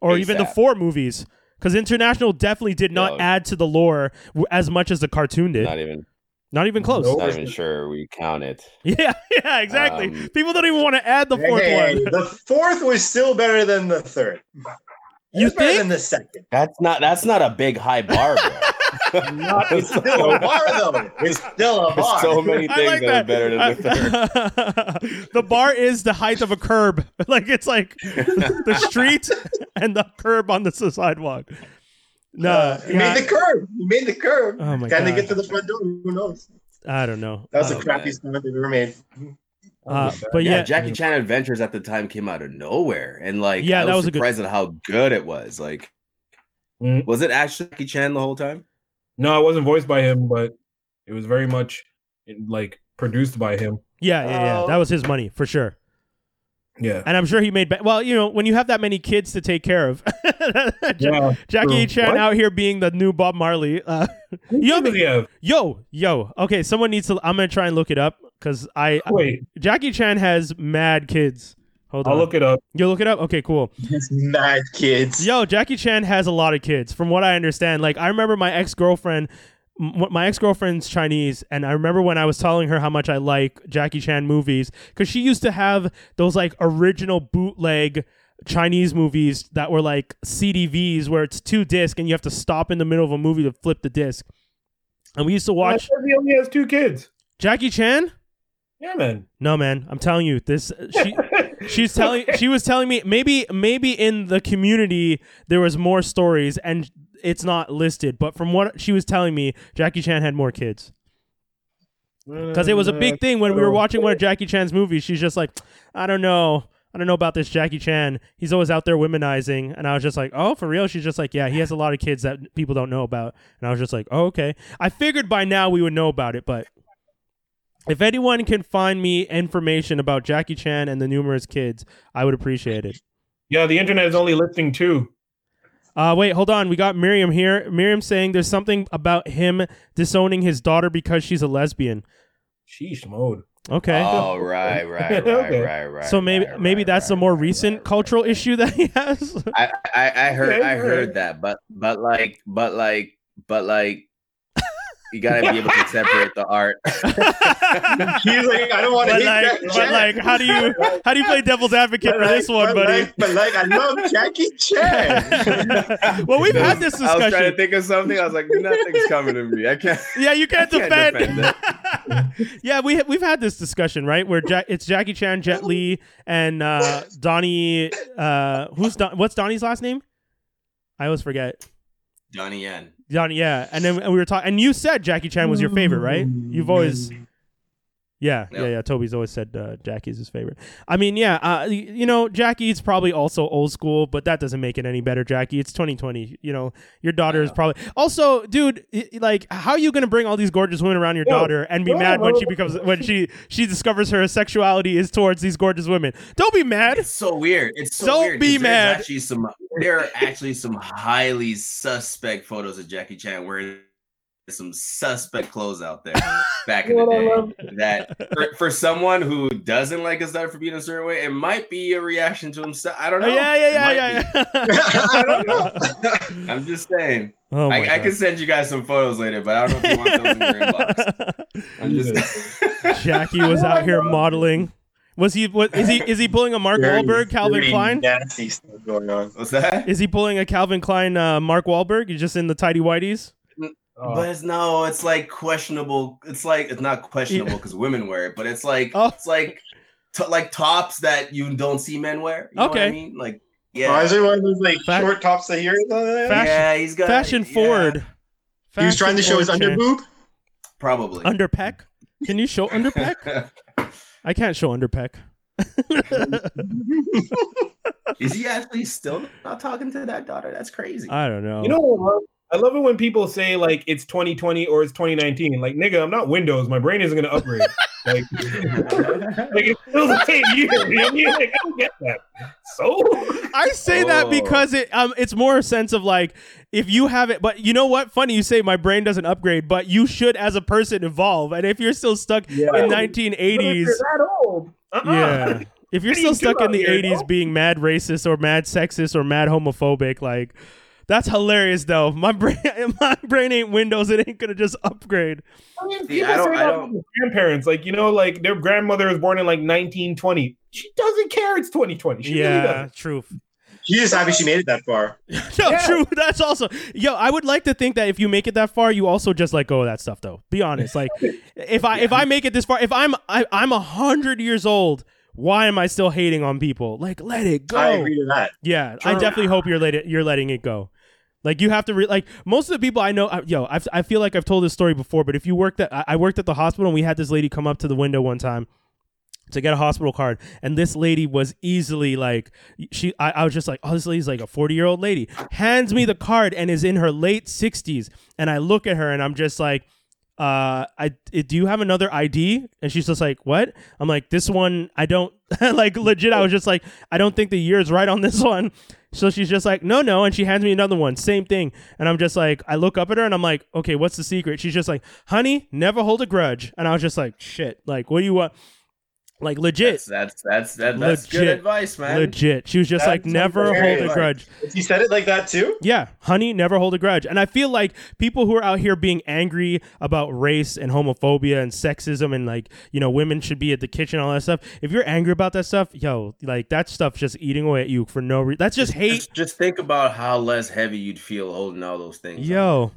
Or even the four movies. Because International definitely did not Yo. add to the lore w- as much as the cartoon did. Not even, not even close. Nope. not even sure we count it. yeah yeah exactly. Um, people don't even want to add the fourth Hey, one. The fourth was still better than the third. It You was better think? than the second? That's not. That's not a big high bar, bro. It's still a bar though. It's still a There's so many things like that, are better than the third. the bar is the height of a curb. Like it's like the street and the curb on the sidewalk. No, Uh, you yeah, made the curb. You made the curb. Oh my Can they God. get to the front door? Who knows? I don't know. That was Uh, the crappiest comment they've ever made. Uh, but yeah, yeah, Jackie Chan Adventures at the time came out of nowhere, and like, Yeah, I that was, was a good- surprised at how good it was. Like, Mm. was it actually Jackie Chan the whole time? No, it wasn't voiced by him, but it was very much like produced by him. yeah, yeah, yeah. Oh. That was his money for sure. Yeah. And I'm sure he made. Ba- well, you know, when you have that many kids to take care of, Ja- Yeah. Jackie true. Chan What? out here being the new Bob Marley. Uh, yo, yo, yo. Okay, someone needs to. I'm gonna try and look it up because I Wait, Jackie Chan has mad kids. Hold on. I'll look it up. You look it up. Okay, cool. Mad kids. Yo, Jackie Chan has a lot of kids, from what I understand. Like, I remember my ex girlfriend. My ex girlfriend's Chinese, and I remember when I was telling her how much I like Jackie Chan movies because she used to have those like original bootleg Chinese movies that were like CDVs where it's two disc and you have to stop in the middle of a movie to flip the disc. And we used to I watch said he only has two kids. Jackie Chan. Yeah, man. No, man, I'm telling you, this she she's telling she was telling me maybe maybe in the community there was more stories and it's not listed, but from what she was telling me, Jackie Chan had more kids. Because it was a big uh, thing when we were watching one of Jackie Chan's movies. She's just like, I don't know. I don't know about this Jackie Chan. He's always out there womenizing. And I was just like, oh, for real? She's just like, yeah, he has a lot of kids that people don't know about. And I was just like, oh, okay. I figured by now we would know about it, but if anyone can find me information about Jackie Chan and the numerous kids, I would appreciate it. Yeah, the internet is only listing two. Uh, wait, hold on. We got Miriam here. Miriam saying there's something about him disowning his daughter because she's a lesbian. Sheesh mode. Okay. Oh, right, right, right, Okay. right, right. so maybe right, maybe right, that's a more recent right, cultural right. issue that he has. I, I, I heard, Okay, I alright. heard that, but, but like, but like, but like, you gotta be able to separate the art. He's like, I don't want to but hit like, Jackie but Chan. like, how do you how do you play devil's advocate But for like- this one, but buddy? Like, but like, I love Jackie Chan. well, we've had this discussion. I was trying to think of something. I was like, nothing's coming to me. I can't. Yeah, you can't I can't defend. defend yeah, we we've had this discussion, right? Where ja- it's Jackie Chan, Jet Li, and uh, Donnie. Uh, who's Don- what's Donnie's last name? I always forget. Donnie Yen. Donnie, yeah. And then and we were talking, and you said Jackie Chan was your favorite, right? You've always mm-hmm. Yeah, Yeah. yeah, yeah. Toby's always said uh, Jackie's his favorite. I mean, yeah, uh, you know, Jackie's probably also old school, but that doesn't make it any better, Jackie. It's 2020. You know, your daughter is probably also, dude. like, how are you gonna bring all these gorgeous women around your Yo, daughter and be mad when she becomes when she she discovers her sexuality is towards these gorgeous women? Don't be mad. It's so weird. It's so Don't weird. be mad. Actually, some there are actually some highly suspect photos of Jackie Chan wearing some suspect clothes out there back in the day. That for, for someone who doesn't like his daughter for being a certain way, it might be a reaction to himself. I don't know. yeah, It yeah, yeah, yeah. I don't know. I'm just saying. oh I, I can send you guys some photos later, but I don't know if you want those in your inbox. I'm just. Jackie was out here modeling. Was he? What is he? Is he pulling a Mark Very- Wahlberg, Calvin very Klein? Nasty stuff going on. What's that? Is he pulling a Calvin Klein uh, Mark Wahlberg? He's just in the tidy whiteys. Oh. But it's no, it's like questionable. It's like it's not questionable because women wear it, but it's like Oh. it's like t- like tops that you don't see men wear. You know what Okay. I mean? Like Yeah. yeah, Why is there one of those like Fa- short tops that here? Fashion- yeah, he's got Fashion yeah, forward. He was trying to show his Fashion under forward, boob. probably. Chan. Underpeck. Can you show underpeck? I can't show underpeck. is he actually still not talking to that daughter? That's crazy. I don't know. You know what? I love? It when people say like it's 2020 or it's 2019. Like, nigga, I'm not Windows. My brain isn't gonna upgrade. like, like it's still the same year. You know what I mean? Like, I don't get that. So I say that Oh. because it um it's more a sense of like if you have it but you know what funny you say my brain doesn't upgrade but you should as a person evolve and if you're still stuck Yeah. in But if 1980s you're that old. Uh-uh. yeah if you're What you still stuck in the here, 80s bro? being mad racist or mad sexist or mad homophobic like that's hilarious though my brain my brain ain't windows it ain't gonna just upgrade I mean, See, people I don't- say I that don't- grandparents, like you know, like their grandmother was born in like 1920. She doesn't care. It's 2020. She really yeah doesn't. truth She's just happy she made it that far. no, Yeah. true. That's also yo. I would like to think that if you make it that far, you also just let go of that stuff. Though, be honest. Like, if I if I make it this far, if I'm I, I'm a hundred years old, why am I still hating on people? Like, let it go. I agree to that. Yeah, I definitely hope you're let it, you're letting it go. Like you have to re- like most of the people I know. I, yo, I, I feel like I've told this story before, but if you worked at I, worked at the hospital and we had this lady come up to the window one time to get a hospital card, and this lady was easily like she. I, I was just like, oh, this lady's like a forty year old lady. Hands me the card and is in her late sixties, and I look at her and I'm just like. Uh, I do you have another ID? And she's just like, what? I'm like, this one, I don't like legit. I was just like, I don't think the year is right on this one. So she's just like, no, no. And she hands me another one. Same thing. And I'm just like, I look up at her and I'm like, okay, what's the secret? She's just like, honey, never hold a grudge. And I was just like, shit. Like, what do you want? Like, legit. That's that's that's that, that's good Legit. advice, man. Legit. She was just like, never very hold a grudge. He said it like that too. Yeah, honey, never hold a grudge. And I feel like people who are out here being angry about race and homophobia and sexism and like, you know, women should be at the kitchen, all that stuff. If you're angry about that stuff, yo, like that stuff's just eating away at you for no reason. That's just hate. Just, just think about how less heavy you'd feel holding all those things. Yo,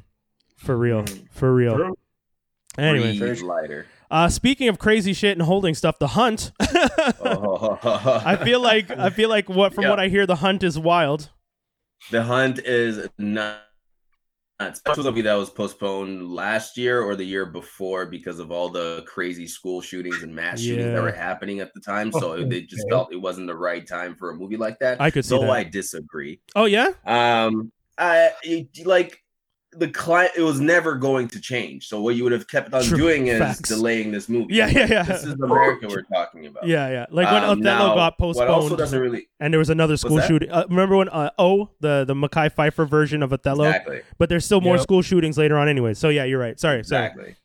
for real, mm. for real. Anyway, Breathe lighter. Uh, speaking of crazy shit and holding stuff, the hunt. I feel like I feel like what from Yeah. what I hear, the hunt is wild. the hunt is nuts. This was a movie that was postponed last year or the year before because of all the crazy school shootings and mass shootings that were happening at the time. So Oh, they just felt it wasn't the right time for a movie like that. I could see Though that. I disagree. Oh yeah, Um, I like the client. It was never going to change. So what you would have kept on True. doing is Facts. delaying this movie. Yeah, yeah, yeah. This is America we're talking about. yeah, yeah. Like when Um, Othello now, got What also postponed. doesn't really and there was another school shooting. Uh, remember when uh, oh the the Mekhi Phifer version of Othello? exactly. But there's still more Yep. school shootings later on anyway. So yeah, you're right. Sorry, sorry. Exactly.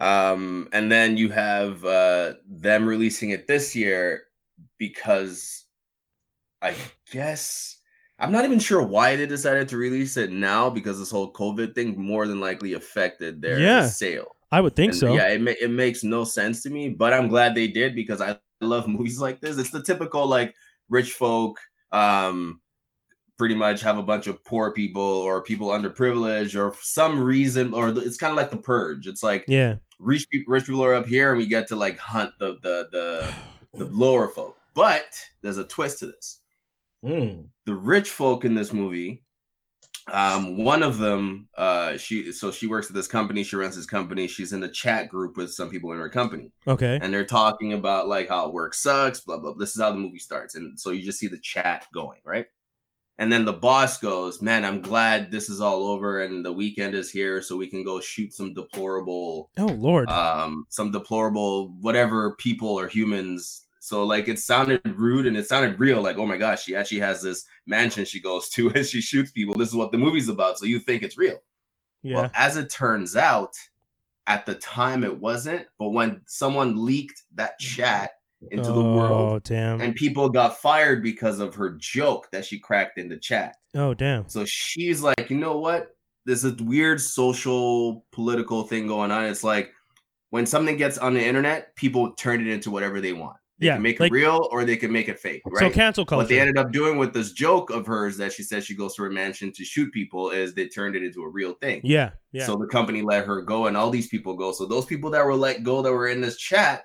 Um, and then you have uh, them releasing it this year because I guess I'm not even sure why they decided to release it now because this whole COVID thing more than likely affected their Yeah. sale. I would think And, so. Yeah, it, ma- it makes no sense to me, but I'm glad they did because I love movies like this. It's the typical like rich folk um pretty much have a bunch of poor people or people underprivileged or some reason or it's kind of like the purge. It's like Yeah. rich people rich people are up here and we get to like hunt the the the, the lower folk. But there's a twist to this. Mm. The rich folk in this movie um, one of them, uh, she so she works at this company. She runs this company. She's in a chat group with some people in her company, Okay. and they're talking about like how work sucks. Blah blah. This is how the movie starts, and so you just see the chat going right. And then the boss goes, "Man, I'm glad this is all over and the weekend is here, so we can go shoot some deplorable Oh Lord. um some deplorable whatever people or humans so like it sounded rude and it sounded real like oh my gosh she actually has this mansion she goes to and she shoots people this is what the movie's about so you think it's real yeah. well as it turns out at the time it wasn't but when someone leaked that chat into the oh world damn. and people got fired because of her joke that she cracked in the chat oh damn. so she's like, you know what? There's a weird social political thing going on. It's like when something gets on the internet, people turn it into whatever they want. They Yeah, can make like- it real or they can make it fake, right? So cancel what they ended up doing with this joke of hers that she says she goes to her mansion to shoot people is they turned it into a real thing. yeah. Yeah. So the company let her go and all these people go. So those people that were let go that were in this chat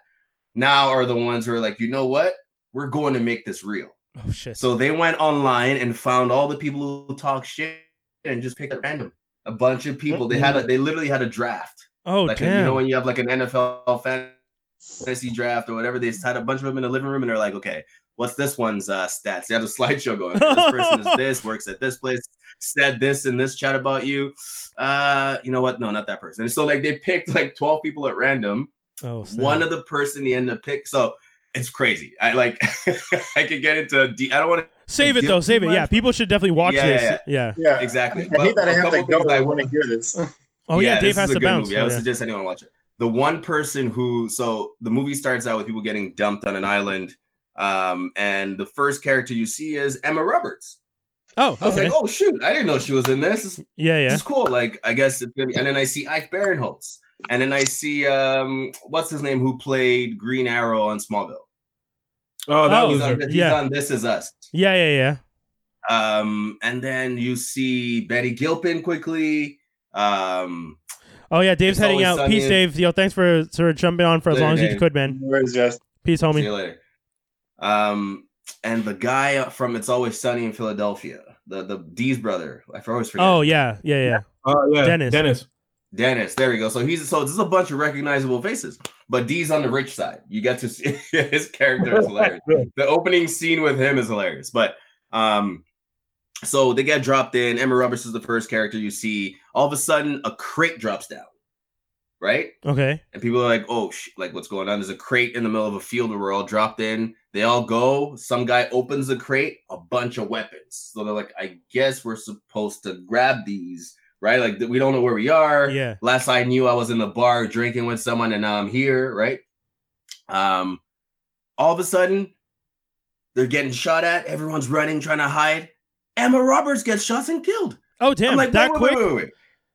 now are the ones who are like, you know what? We're going to make this real. oh shit. So they went online and found all the people who talk shit and just picked at random. A bunch of people. They had a, they literally had a draft. oh like a- damn. you know when you have like an NFL fantasy draft or whatever, they just had a bunch of them in the living room and they're like, okay, what's this one's uh, stats? They have a slideshow going. This person is this, works at this place, said this in this chat about you. Uh, you know what? No, not that person. And so like they picked like 12 people at random. oh snap. One of the person they end up pick. So it's crazy. I like I could get into de- I don't want to Save it though. Save it. Yeah. People should definitely watch Yeah, this. yeah. Yeah. Yeah. exactly. I hate that I have to go. things I I want to hear this. Oh yeah. Dave this has is to a good bounce. Movie. I would yeah. suggest anyone watch it. The one person who so the movie starts out with people getting dumped on an island, um, and the first character you see is Emma Roberts. Oh. I was Okay. like, oh shoot, I didn't know she was in this. This, Yeah. this Yeah. is cool. Like, I guess it's gonna be, and then I see Ike Barinholtz, and then I see um, what's his name who played Green Arrow on Smallville. Oh, that Oh, He's was on, he's yeah. on This Is Us. Yeah. Yeah. Yeah. Um, and then you see Betty Gilpin quickly. Um, Oh yeah. Dave's It's heading out. sunny Peace, Dave. Yo, thanks for sort of jumping on for as Later, long as you could, man. Where's just Peace, homie. See you later. Um, and the guy from It's Always Sunny in Philadelphia, the the Dee's brother. I always forget. Oh yeah. Yeah. Yeah. oh yeah, Dennis. Dennis. Dennis. There we go. So he's so this is a bunch of recognizable faces, but D's on the rich side. You get to see his character is hilarious. The opening scene with him is hilarious. But um, so they get dropped in. Emma Roberts is the first character you see. All of a sudden, a crate drops down, right? Okay. and people are like, "Oh, sh- like what's going on?" There's a crate in the middle of a field where we're all dropped in. They all go. Some guy opens the crate, a bunch of weapons. So they're like, "I guess we're supposed to grab these, right? Like we don't know where we are." Yeah. Last I knew, I was in the bar drinking with someone, and now I'm here, right? Um, all of a sudden, they're getting shot at. Everyone's running, trying to hide. Emma Roberts gets shot and killed. Oh damn. I'm like, that wait, quick. wait, wait.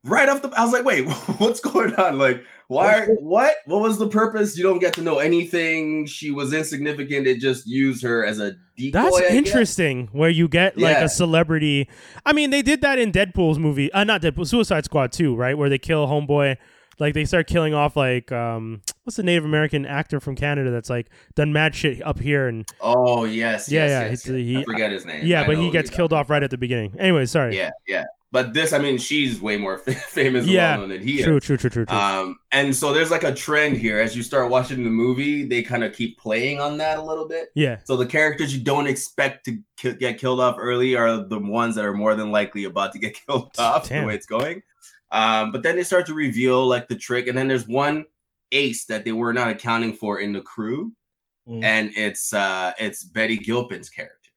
Right off the, I was like, wait, what's going on? Like, why? What? What was the purpose? You don't get to know anything. She was insignificant. It just used her as a decoy. That's I guess. interesting. Where you get like Yeah. a celebrity. I mean, they did that in Deadpool's movie. Uh, not Deadpool, Suicide Squad too, right? Where they kill homeboy. Like they start killing off like um, what's the Native American actor from Canada that's like done mad shit up here and Oh yes, Yeah, yes, yeah, yes, he- yes. he- I forget his name. yeah, I but he gets killed off right at the beginning. Anyway, sorry. Yeah, yeah. But this, I mean, she's way more famous Yeah, well known than he True, is. true, true, true, true. Um, and so there's like a trend here as you start watching the movie. They kind of keep playing on that a little bit. yeah, So the characters you don't expect to ki- get killed off early are the ones that are more than likely about to get killed off Damn. the way it's going. Um, but then they start to reveal like the trick, and then there's one ace that they were not accounting for in the crew, Mm. and it's uh it's Betty Gilpin's character,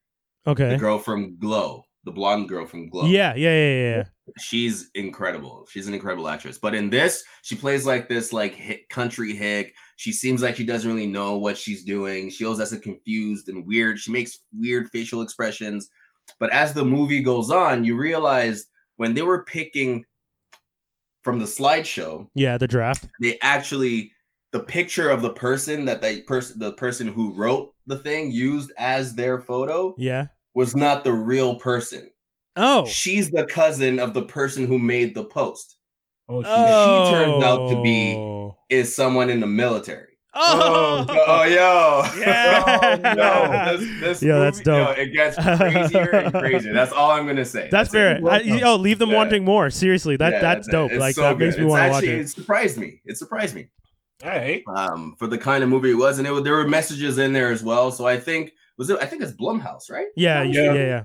okay, the girl from Glow, the blonde girl from Glow. Yeah, yeah, yeah, yeah, she's incredible. She's an incredible actress. But in this, she plays like this like hick, country hick. She seems like she doesn't really know what she's doing. She always has a confused and weird. She makes weird facial expressions. But as the movie goes on, you realize when they were picking from the slideshow, Yeah, the draft. they actually the picture of the person that they person the person who wrote the thing used as their photo Yeah. Was not the real person. Oh. She's the cousin of the person who made the post. Oh, she, Oh. turned out to be- Is someone in the military. Oh, Oh, yo. Yeah. Oh, no. This, this Yeah, that's movie, yo, dope. it gets crazier and crazier. That's all I'm gonna say. that's it. fair. I, Welcome. yo, leave them Yeah. wanting more. Seriously, that Yeah, that's dope. Like so that makes good. me want to watch it. It surprised me. It surprised me. All right. Um, for the kind of movie it was, and it, there were messages in there as well. So I think was it? I think it's Blumhouse, right? Yeah, yeah, Yeah. yeah,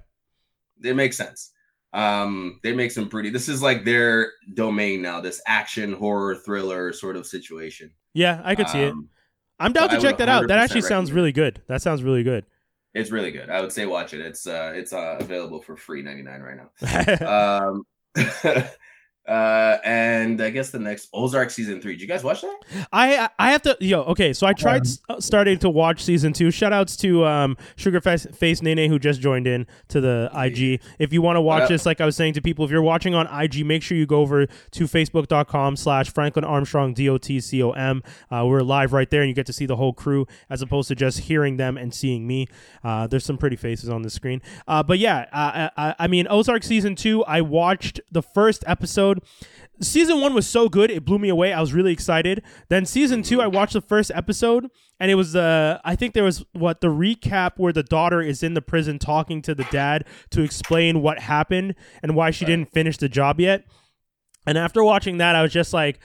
yeah. It makes sense. Um, they make some pretty. This is like their domain now. This action horror thriller sort of situation. Yeah, I could see it. Um, I'm down to check that out. That 100% actually sounds really good. That sounds really good. It's really good. I would say watch it. It's uh, it's uh, available for free ninety nine right now. um, uh, and I guess the next Ozark season three. Did you guys watch that? I I have to yo okay so I tried s- uh, starting to watch season two. Shout outs to um Sugar Face, Face Nene who just joined in to the IG. If you want to watch up? this, like I was saying to people, if you're watching on IG, make sure you go over to facebook.com slash Franklin Armstrong D O T C O M. Uh, we're live right there, and you get to see the whole crew as opposed to just hearing them and seeing me. Uh, there's some pretty faces on the screen. Uh, but yeah, uh, I, I mean Ozark season two. I watched the first episode season one was so good it blew me away. I was really excited. Then season two i watched the first episode and it was uh i think there was what the recap where the daughter is in the prison talking to the dad to explain what happened and why she didn't finish the job yet. And after watching that i was just like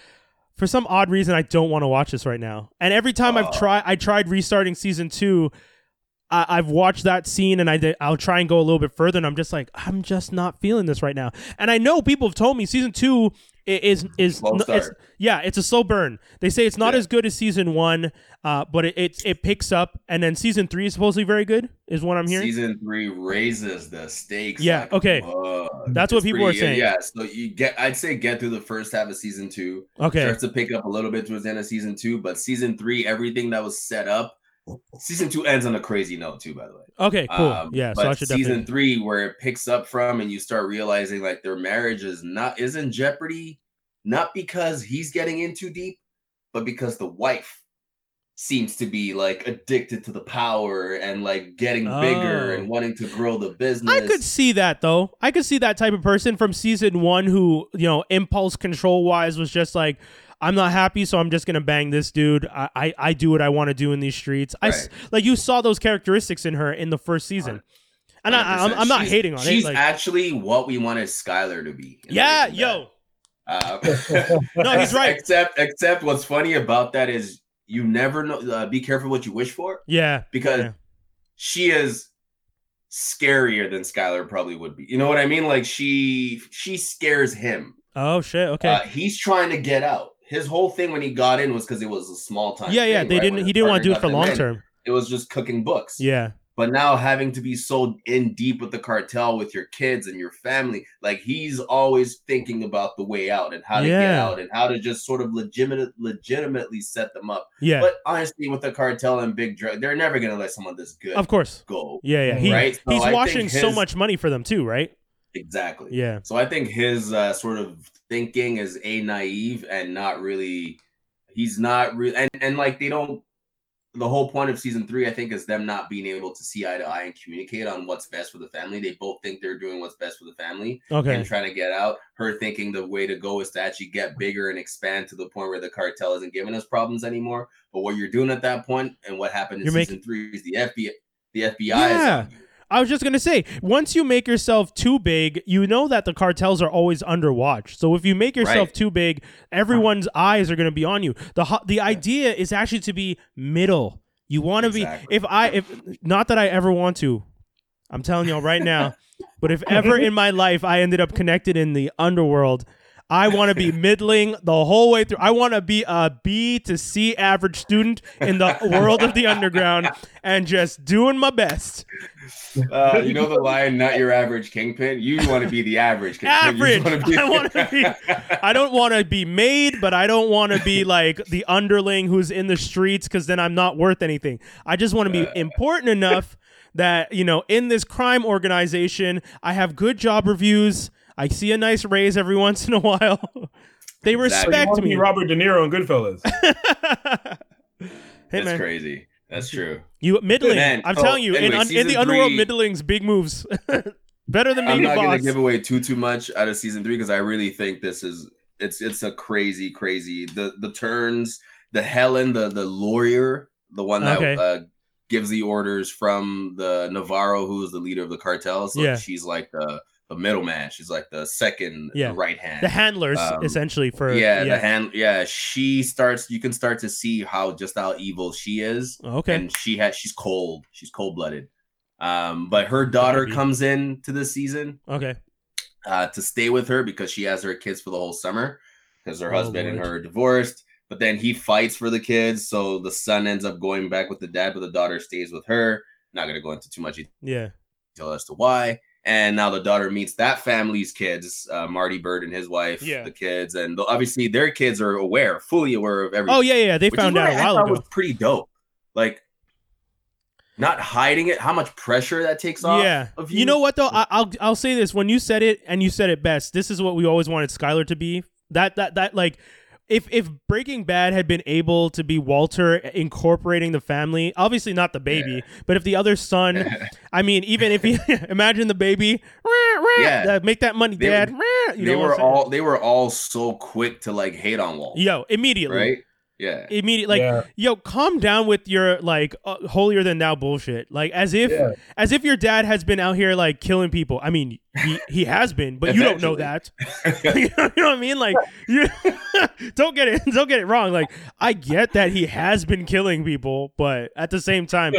for some odd reason i don't want to watch this right now. And every time i've tried i tried restarting season two I, I've watched that scene and I did, I'll try and go a little bit further and I'm just like I'm just not feeling this right now. And I know people have told me season 2 is is it's, yeah, it's a slow burn. They say it's not Yeah. as good as season 1, uh, but it, it it picks up and then season 3 is supposedly very good is what I'm hearing. Season three raises the stakes. Yeah, like, okay. uh, That's what people are saying. Yeah, so you get, I'd say get through the first half of season two. okay. Starts to pick up a little bit towards the end of season two, but season three, everything that was set up. Season two ends on a crazy note too, by the way. Okay, cool. Um, yeah, so but I should season definitely three, where it picks up from, and you start realizing like their marriage is not is in jeopardy, not because he's getting in too deep, but because the wife seems to be like addicted to the power and like getting bigger Oh. and wanting to grow the business. I could see that though. I could see that type of person from season one who, you know, impulse control wise was just like, I'm not happy, so I'm just gonna bang this dude. I I, I do what I want to do in these streets. I s- like you saw those characteristics in her in the first season, and I, I'm, I'm not She's- hating on it. She's Like, actually what we wanted Skyler to be. yeah, yo, Bad. Uh, No, he's right. Except, except what's funny about that is you never know. Uh, be careful what you wish for yeah, because Yeah. she is scarier than Skyler probably would be. You know what I mean? Like she she scares him. oh shit, okay, Uh, he's trying to get out. His whole thing when he got in was because it was a small time. yeah, yeah. thing, They right? didn't. When He didn't want to do it for long term. It was just cooking books. Yeah, But now having to be so in deep with the cartel with your kids and your family, like he's always thinking about the way out and how to get out and how to just sort of legitimate legitimately set them up. yeah. But honestly, with the cartel and big drug, they're never gonna let someone this good of course. go. Yeah, yeah. He, Right? So he's I washing so much money for them too, right? Exactly. Yeah. So I think his uh, sort of thinking is a naive and not really. He's not really, and and like they don't. The whole point of season three, I think, is them not being able to see eye to eye and communicate on what's best for the family. They both think they're doing what's best for the family Okay. and trying to get out. Her thinking the way to go is to actually get bigger and expand to the point where the cartel isn't giving us problems anymore. But what you're doing at that point and what happened in You're season three is the FBI. The FBI is Yeah. you. I was just gonna say, once you make yourself too big, you know that the cartels are always under watch. So if you make yourself Right. too big, everyone's eyes are gonna be on you. the The idea is actually to be middle. You want to Exactly. be. If I, if not that I ever want to, I'm telling y'all right now. but if ever in my life I ended up connected in the underworld. I want to be middling the whole way through. I want to be a B to C average student in the world of the underground and just doing my best. Uh, you know the line, not your average kingpin. You want to be the average kingpin. Average. wanna be- I wanna be- I don't want to be made, but I don't want to be like the underling who's in the streets because then I'm not worth anything. I just want to be important enough that, you know, in this crime organization, I have good job reviews. I see a nice raise every once in a while. they Exactly. You respect want to be me. Robert De Niro in Goodfellas. hey, That's man. crazy. That's true. You middling. Man, I'm so, telling you, in, anyway, un- in season the underworld, three- middling's big moves. Better than me. I'm not gonna give away too too much out of season three because I really think this is it's it's a crazy crazy the the turns the Helen, the the lawyer, the one that Okay. uh, gives the orders from the Navarro, who is the leader of the cartel. So Yeah. she's like the the middleman. She's like the second Yeah. right hand. the handlers Um, essentially for yeah, the hand. Yeah, she starts. You can start to see how just how evil she is, okay and she has. She's cold. She's cold blooded. Um, but her daughter Gotta comes in to this season okay uh, to stay with her because she has her kids for the whole summer because her Oh, husband and her are divorced. But then he fights for the kids, so the son ends up going back with the dad, but the daughter stays with her. Not gonna go into too much yeah detail as to why. And now the daughter meets that family's kids, uh, Marty Byrde and his wife, Yeah. the kids, and the, obviously their kids are aware, fully aware of everything. oh yeah yeah they found out a while ago was pretty dope. Like not hiding it, how much pressure that takes off. yeah of you. know what though I, i'll i'll say this when you said it and you said it best this is what we always wanted skyler to be that that that like if if breaking bad had been able to be walter incorporating the family obviously not the baby but if the other son i mean even if he imagine the baby Yeah. make that money They- dad you they know were all they were all so quick to like hate on Walt. yo immediately right? Yeah. immediately like yeah. yo calm down with your like uh, holier than thou bullshit like as if Yeah. as if your dad has been out here like killing people i mean he, he has been but you don't know that you know what i mean like you don't get it don't get it wrong like i get that he has been killing people but at the same time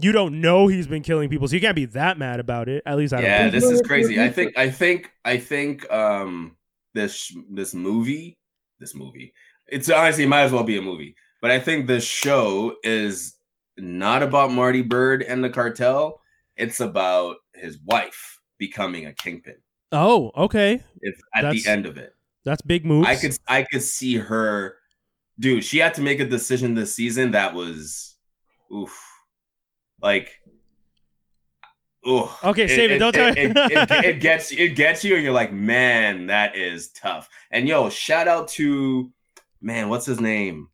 you don't know he's been killing people so you can't be that mad about it at least i don't yeah, think. this is crazy. I think I think I think um this this movie this movie it's honestly it might as well be a movie. But I think this show is not about Marty Byrde and the cartel. It's about his wife becoming a kingpin. oh okay If at That's- the end of it. that's big moves I could I could see her dude, she had to make a decision this season that was oof. Like oof. Okay, save it. Don't tell it, me. it, it, it gets it gets you and you're like, man, that is tough. And yo, shout out to man, what's his name?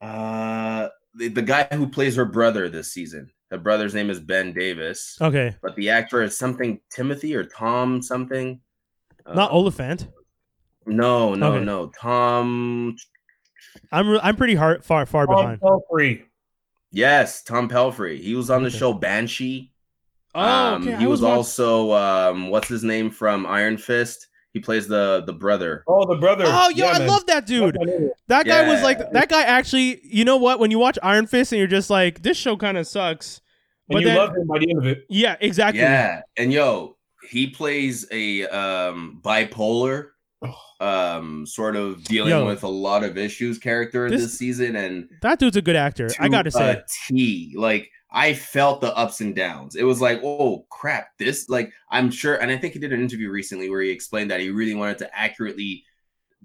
Uh the, the guy who plays her brother this season. Her brother's name is Ben Davis, okay but the actor is something Timothy or Tom something. not Uh, Olyphant no, no, Okay. no. Tom. i'm re- i'm pretty hard far far Tom behind Pelphrey. Yes, Tom Pelphrey. He was on the Okay. show Banshee. oh um, okay he I was, watching- also um, what's his name from Iron Fist. He plays the the brother. Oh, the brother. Oh, yo, Yeah, I man. love that dude. That nigga. That guy was like, that guy actually, you know what? When you watch Iron Fist and you're just like, this show kind of sucks. And But you then- love him by the end of it. Yeah, exactly. Yeah, and yo, he plays a um, bipolar, um, sort of dealing Yo. with a lot of issues character This- this, season, and That dude's a good actor. I got to say. a T. Like I felt the ups and downs. It was like, oh crap, this like I'm sure, and I think he did an interview recently where he explained that he really wanted to accurately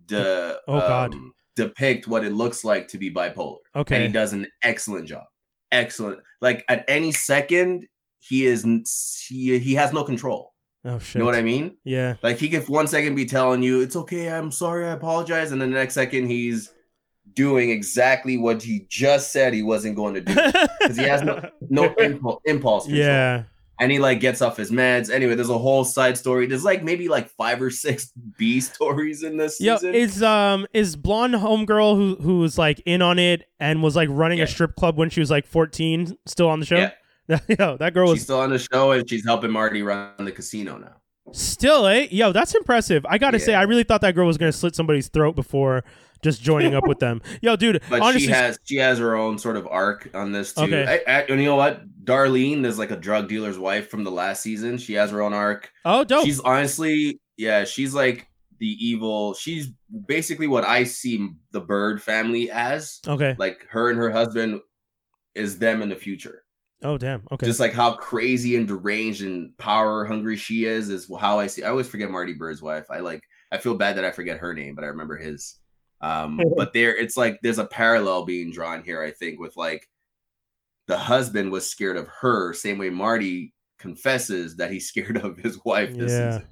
de- Oh, God. um, depict what it looks like to be bipolar. And okay. he does an excellent job. Excellent. Like at any second, he is he, he has no control. oh, shit. You know what I mean? Yeah. Like he could one second be telling you it's okay, I'm sorry, I apologize, and then the next second he's doing exactly what he just said he wasn't going to do. Because he has no, no impulse, impulse control. yeah. And he like gets off his meds. Anyway, there's a whole side story. There's like maybe like five or six B stories in this Yo, season. is um is blonde homegirl who who was like in on it and was like running Yeah. a strip club when she was like 14 still on the show? Yeah. Yo, that girl She's was still on the show and she's helping Marty run the casino now. still, eh? Yo, that's impressive. I gotta say, I really thought that girl was gonna slit somebody's throat before just joining up with them. Yo, dude, But honestly, she has she has her own sort of arc on this too. Okay. I, I, and you know what? Darlene is like a drug dealer's wife from the last season. She has her own arc. oh, dope. She's honestly, yeah, she's like the evil. She's basically what I see the Byrde family as. okay. Like her and her husband is them in the future. Oh, damn. Okay. Just like how crazy and deranged and power hungry she is, is how I see. I always forget Marty Byrde's wife. I like. I feel bad that I forget her name, but I remember his. Um, but there, it's like there's a parallel being drawn here. I think with like the husband was scared of her, same way Marty confesses that he's scared of his wife this Yeah. season.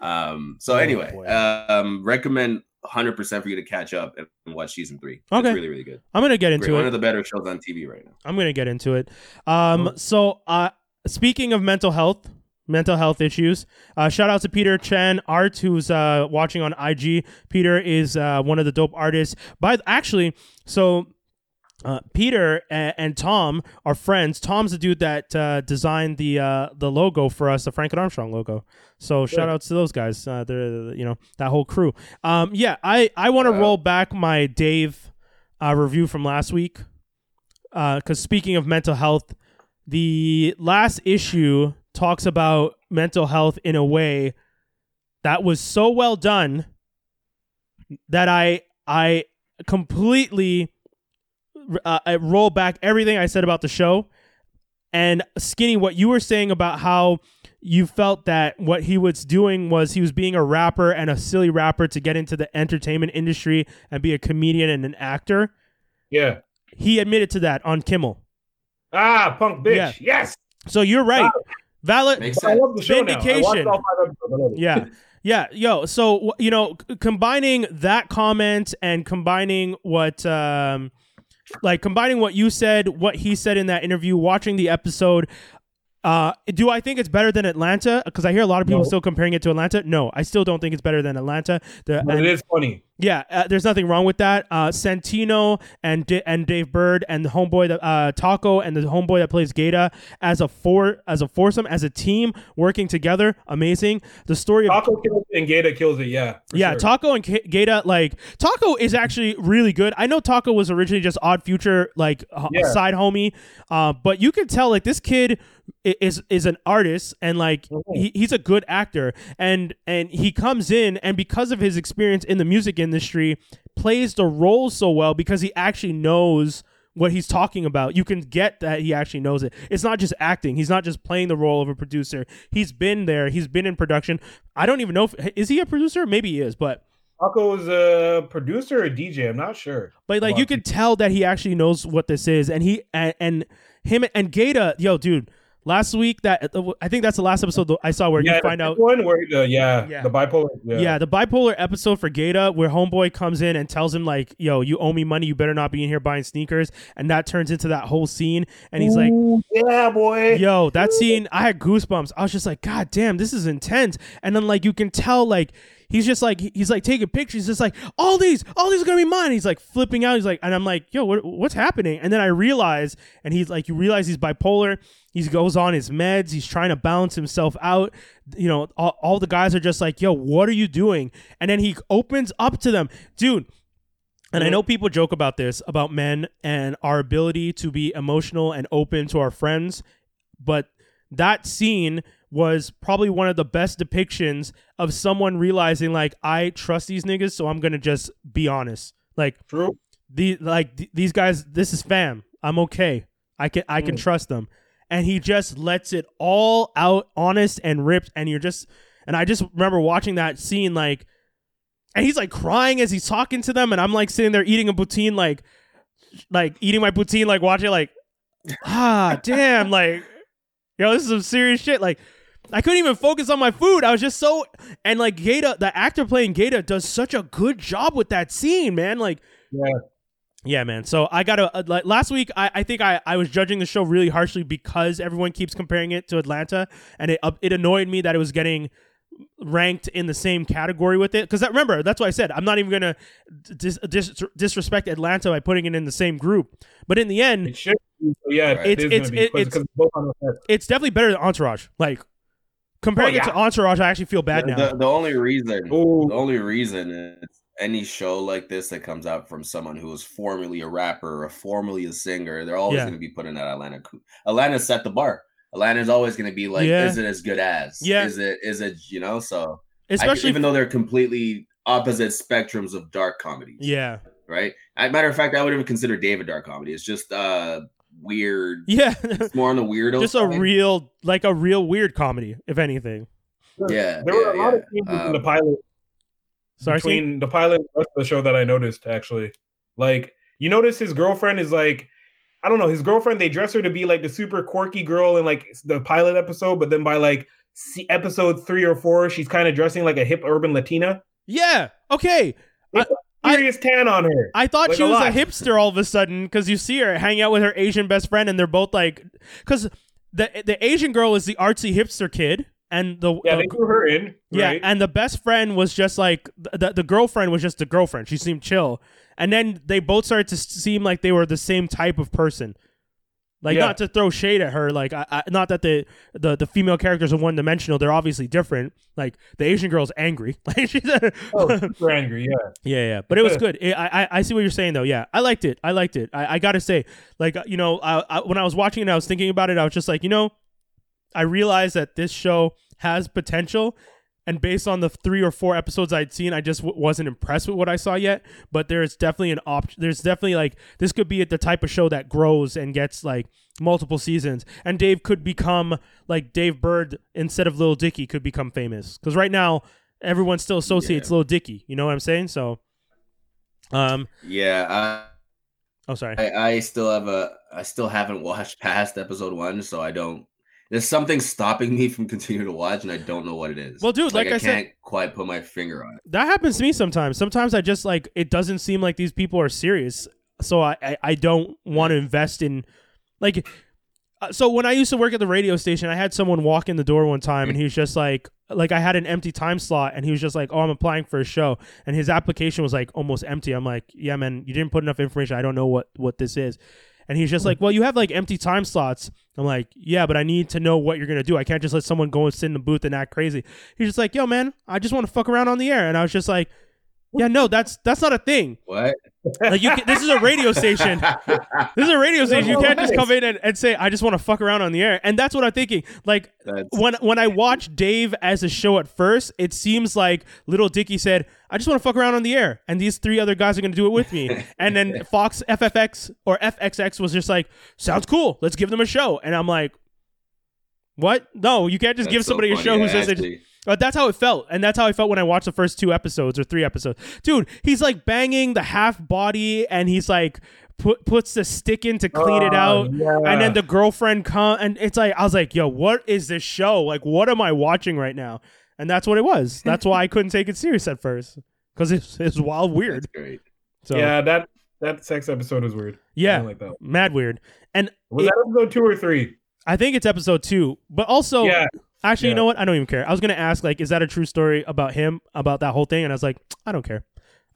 Um, so Oh, anyway, boy. um, recommend 100% for you to catch up and watch season three. Okay. It's really, really good. I'm gonna get Great. into One of the better shows on TV right now. I'm gonna get into it. Um, so uh, speaking of mental health, mental health issues. Uh, shout out to Peter Chen Art, who's uh, watching on IG. Peter is uh, one of the dope artists. By actually, so uh, Peter and, and Tom are friends. Tom's the dude that uh, designed the uh, the logo for us, the Frank and Armstrong logo. So shout outs to those guys. Uh, they're you know that whole crew. Um, yeah, I I want to roll back my Dave uh, review from last week. Because speaking of mental health, the last issue talks about mental health in a way that was so well done that I I completely uh, I roll back everything I said about the show. And Skinny, what you were saying about how you felt that what he was doing was he was being a rapper and a silly rapper to get into the entertainment industry and be a comedian and an actor. Yeah. He admitted to that on Kimmel. Ah, punk bitch. Yeah. Yes. So you're right. Valid. Makes I love the show now. I watched Vindication. all five episodes. I love it. yeah yeah yo so you know c- combining that comment and combining what um like combining what you said what he said in that interview watching the episode uh, do I think it's better than Atlanta? Because I hear a lot of people No. still comparing it to Atlanta. No, I still don't think it's better than Atlanta. The, But and- it is funny. Yeah, uh, there's nothing wrong with that. Uh, Santino and D- and Dave Burd and the homeboy that uh, Taco and the homeboy that plays Gata as a four as a foursome as a team working together, amazing. The story of Taco kills it and Gata kills it. Yeah. yeah, sure. Taco and K- Gata like Taco is actually really good. I know Taco was originally just Odd Future like Yeah. side homie, uh, but you can tell like this kid is is an artist and like Mhm. he, he's a good actor and and he comes in and because of his experience in the music industry plays the role so well because he actually knows what he's talking about. You can get that he actually knows it. It's not just acting. He's not just playing the role of a producer. He's been there. He's been in production. I don't even know if is he a producer? Maybe he is, but is a producer or DJ. I'm not sure. but like you can tell that he actually knows what this is, and he and, and him and Gata, yo, dude. Last week, that uh, I think that's the last episode I saw where yeah, you find out. one where the yeah, Yeah. the bipolar. Yeah. Yeah. the bipolar episode for Gata, where Homeboy comes in and tells him like, "Yo, you owe me money. You better not be in here buying sneakers," and that turns into that whole scene. And he's like, Ooh, yeah, boy. Yo, that scene, I had goosebumps. I was just like, God damn, this is intense. And then like you can tell like he's just like he's like taking pictures. He's just like all these, all these are gonna be mine. He's like flipping out. He's like, and I'm like, yo, what, what's happening? And then I realize, and he's like, you realize he's bipolar. He goes on his meds. He's trying to balance himself out. You know, all, all the guys are just like, yo, what are you doing? And then he opens up to them, dude. And I know people joke about this about men and our ability to be emotional and open to our friends, but that scene was probably one of the best depictions of someone realizing like I trust these niggas, so I'm gonna just be honest. Like True. the like th- these guys, this is fam. I'm okay. I can I can Mm. trust them, and he just lets it all out, honest and ripped. And you're just and I just remember watching that scene like, and he's like crying as he's talking to them, and I'm like sitting there eating a poutine, like like eating my poutine, like watching like ah damn like yo this is some serious shit like. I couldn't even focus on my food. I was just so and like Gata, the actor playing Gata, does such a good job with that scene, man. Like Yeah. yeah, man. So I got to uh, like last week. I, I think I, I was judging the show really harshly because everyone keeps comparing it to Atlanta, and it uh, it annoyed me that it was getting ranked in the same category with it. Because remember, that's what I said. I'm not even gonna dis, dis, disrespect Atlanta by putting it in the same group. But in the end, It should. Be, yeah, Right. it It's- it's- gonna be, it- because- it's- both on it's definitely better than Entourage. Like comparing Oh, it to. Entourage, I actually feel bad now. The, the only reason, Ooh. the only reason is any show like this that comes out from someone who was formerly a rapper or formerly a singer, they're always Yeah. going to be put in that Atlanta. cou- Atlanta set the bar. Atlanta's always going to be like, Yeah. is it as good as? Yeah. Is it? Is it? You know. So I- Especially even though they're completely opposite spectrums of dark comedies. yeah, Right. As a matter of fact, I would even consider David dark comedy. It's just uh weird. yeah. It's more on the weirdo. Just a real, like a real weird comedy, if anything. Yeah, There were a yeah, lot of yeah. changes in the Um, pilot Sorry, Steve? between the pilot and the rest of the show that I noticed actually. Like you notice his girlfriend is like I don't know, his girlfriend they dress her to be like the super quirky girl in like the pilot episode, but then by like episode 3 or 4 she's kind of dressing like a hip urban Latina. Yeah. Okay. I- Serious tan on her. I thought Like she a was a lot. hipster all of a sudden because you see her hang out with her Asian best friend, and they're both like, because the the Asian girl is the artsy hipster kid, and the, Yeah, the- they threw her in. yeah, right? and the best friend was just like the the girlfriend was just the girlfriend. She seemed chill, and then they both started to seem like they were the same type of person. Like Yeah. not to throw shade at her, like I, I, not that the, the the female characters are one dimensional. They're obviously different. Like the Asian girl's angry, like she's oh, super angry. Yeah. yeah, yeah, but it was good. It, I, I, I see what you're saying though. Yeah, I liked it. I liked it. I, I gotta say, like, you know, I, I, when I was watching it, I was thinking about it. I was just like, you know, I realized that this show has potential, and based on the three or four episodes I'd seen, I just w- wasn't impressed with what I saw yet. But there's definitely an option. There's definitely like this could be the type of show that grows and gets like multiple seasons, and Dave could become like Dave Burd instead of Lil Dicky could become famous because right now everyone still associates Lil Dicky. You know what I'm saying? So, um, Yeah, I- oh sorry. I, I I still have a I still haven't watched past episode one, so I don't. There's something stopping me from continuing to watch, and I don't know what it is. Well, dude, like I I said- can't quite put my finger on it. that happens to me sometimes. Sometimes I just like it doesn't seem like these people are serious, so I I, I don't want to invest in like. uh, So when I used to work at the radio station, I had someone walk in the door one time, and he was just like, like I had an empty time slot, and he was just like, "Oh, I'm applying for a show," and his application was like almost empty. I'm like, "Yeah, man, you didn't put enough information. I don't know what what this is." And he's just hmm. like, "Well, you have like empty time slots." I'm like, "Yeah, but I need to know what you're gonna do. I can't just let someone go and sit in the booth and act crazy." He's just like, "Yo, man, I just want to fuck around on the air," and I was just like, "Yeah, no, that's that's not a thing. What? Like, you can, this is a radio station. This is a radio station. You can't just come in and, and say, I just want to fuck around on the air. And that's what I'm thinking. Like, That's, when when I watch Dave as a show at first, it seems like Little Dicky said, "I just want to fuck around on the air," and these three other guys are going to do it with me. and then Fox FFX or FXX was just like, "Sounds cool. Let's give them a show." And I'm like, "What? No, you can't just that's give so somebody a funny, show who says actually. But that's how it felt, and that's how I felt when I watched the first two episodes or three episodes. Dude, he's like banging the half body, and he's like put puts the stick in to clean it Oh, out, yeah. and then the girlfriend come, and it's like I was like, yo, what is this show? Like, what am I watching right now? And that's what it was. That's why I couldn't take it serious at first because it's it's wild weird. That's great. So yeah, yeah, that that sex episode was weird. Yeah didn't like that. mad weird. And Was It- that episode two or three? I think it's episode two, but also yeah, Actually, you know what? I don't even care. I was gonna ask, like, is that a true story about him about that whole thing? And I was like, I don't care.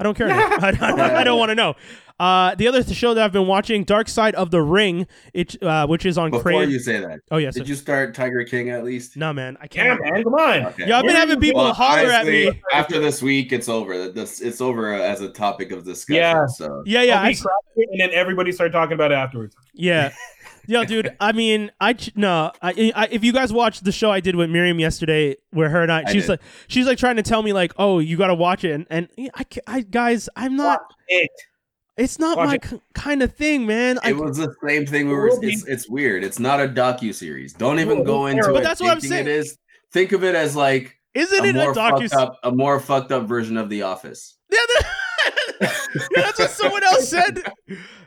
I don't care. I, I, I don't want to know. Uh, the other show that I've been watching, Dark Side of the Ring, it uh, which is on Before Crave. you say that, oh yes. did you start Tiger King at least? No man, I can't. man, come on. Okay. Yeah, I've been having people Well, holler at me. After this week, it's over. This it's over as a topic of discussion. Yeah. So Yeah, yeah, I, Nobody cracked it, and then everybody started talking about it afterwards. yeah. Yo, dude. I mean, I no. I, I, if you guys watched the show I did with Miriam yesterday, where her and I, I she's did. like, she's like trying to tell me like, oh, you got to watch it, and and I, I, guys, I'm not. It. It's not Watch my it. kind of thing, man. I, it was the same thing. We were. It's, it's weird. It's not a docu series. Don't even go into terrible. it. But that's what I'm saying. It is. Think of it as like isn't a it a docu? a more fucked up version of The Office. Yeah, yeah, that's what someone else said.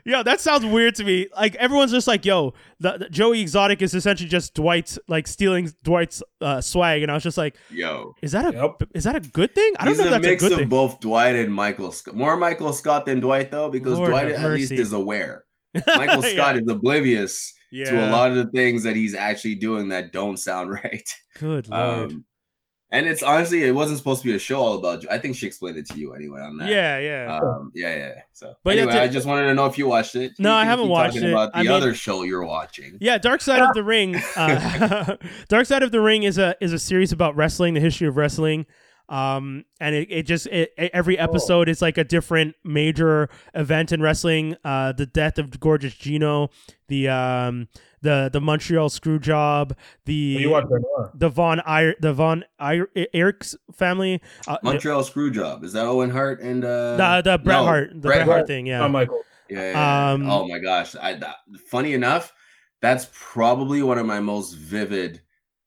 Yeah, that sounds weird to me. Like everyone's just like, "Yo, the, the Joey Exotic is essentially just Dwight, like stealing Dwight's uh, swag," and I was just like, Yo, "Is that a Yep. is that a good thing? I don't he's know if a that's a mix good of thing." both Dwight and Michael Scott. More Michael Scott than Dwight though, because Lord Dwight have at least is aware. Michael Yeah. Scott is oblivious yeah. to a lot of the things that he's actually doing that don't sound right. Good lord. Um, and it's honestly, it wasn't supposed to be a show all about. I think she explained it to you anyway on that. yeah, yeah. Um, yeah, yeah. So, But yeah, anyway, to- I just wanted to know if you watched it. No, You I haven't keep watched talking it. About the I mean- other show you're watching. Yeah, Dark Side of the Ring. Uh, Dark Side of the Ring is a is a series about wrestling, the history of wrestling. Um, and it, it just it, it- every episode is like a different major event in wrestling. Uh, the death of Gorgeous Gino, the um the the Montreal screw job, the You watch Benoit. the Von Ir- the Von Ir- Erich's family, uh, Montreal Screwjob. Is that Owen Hart and uh the the Bret no, Hart, the Bret Bret Hart Hart. thing, Yeah. yeah. Michael. Yeah. yeah, yeah. Um, oh my gosh. I that, funny enough, that's probably one of my most vivid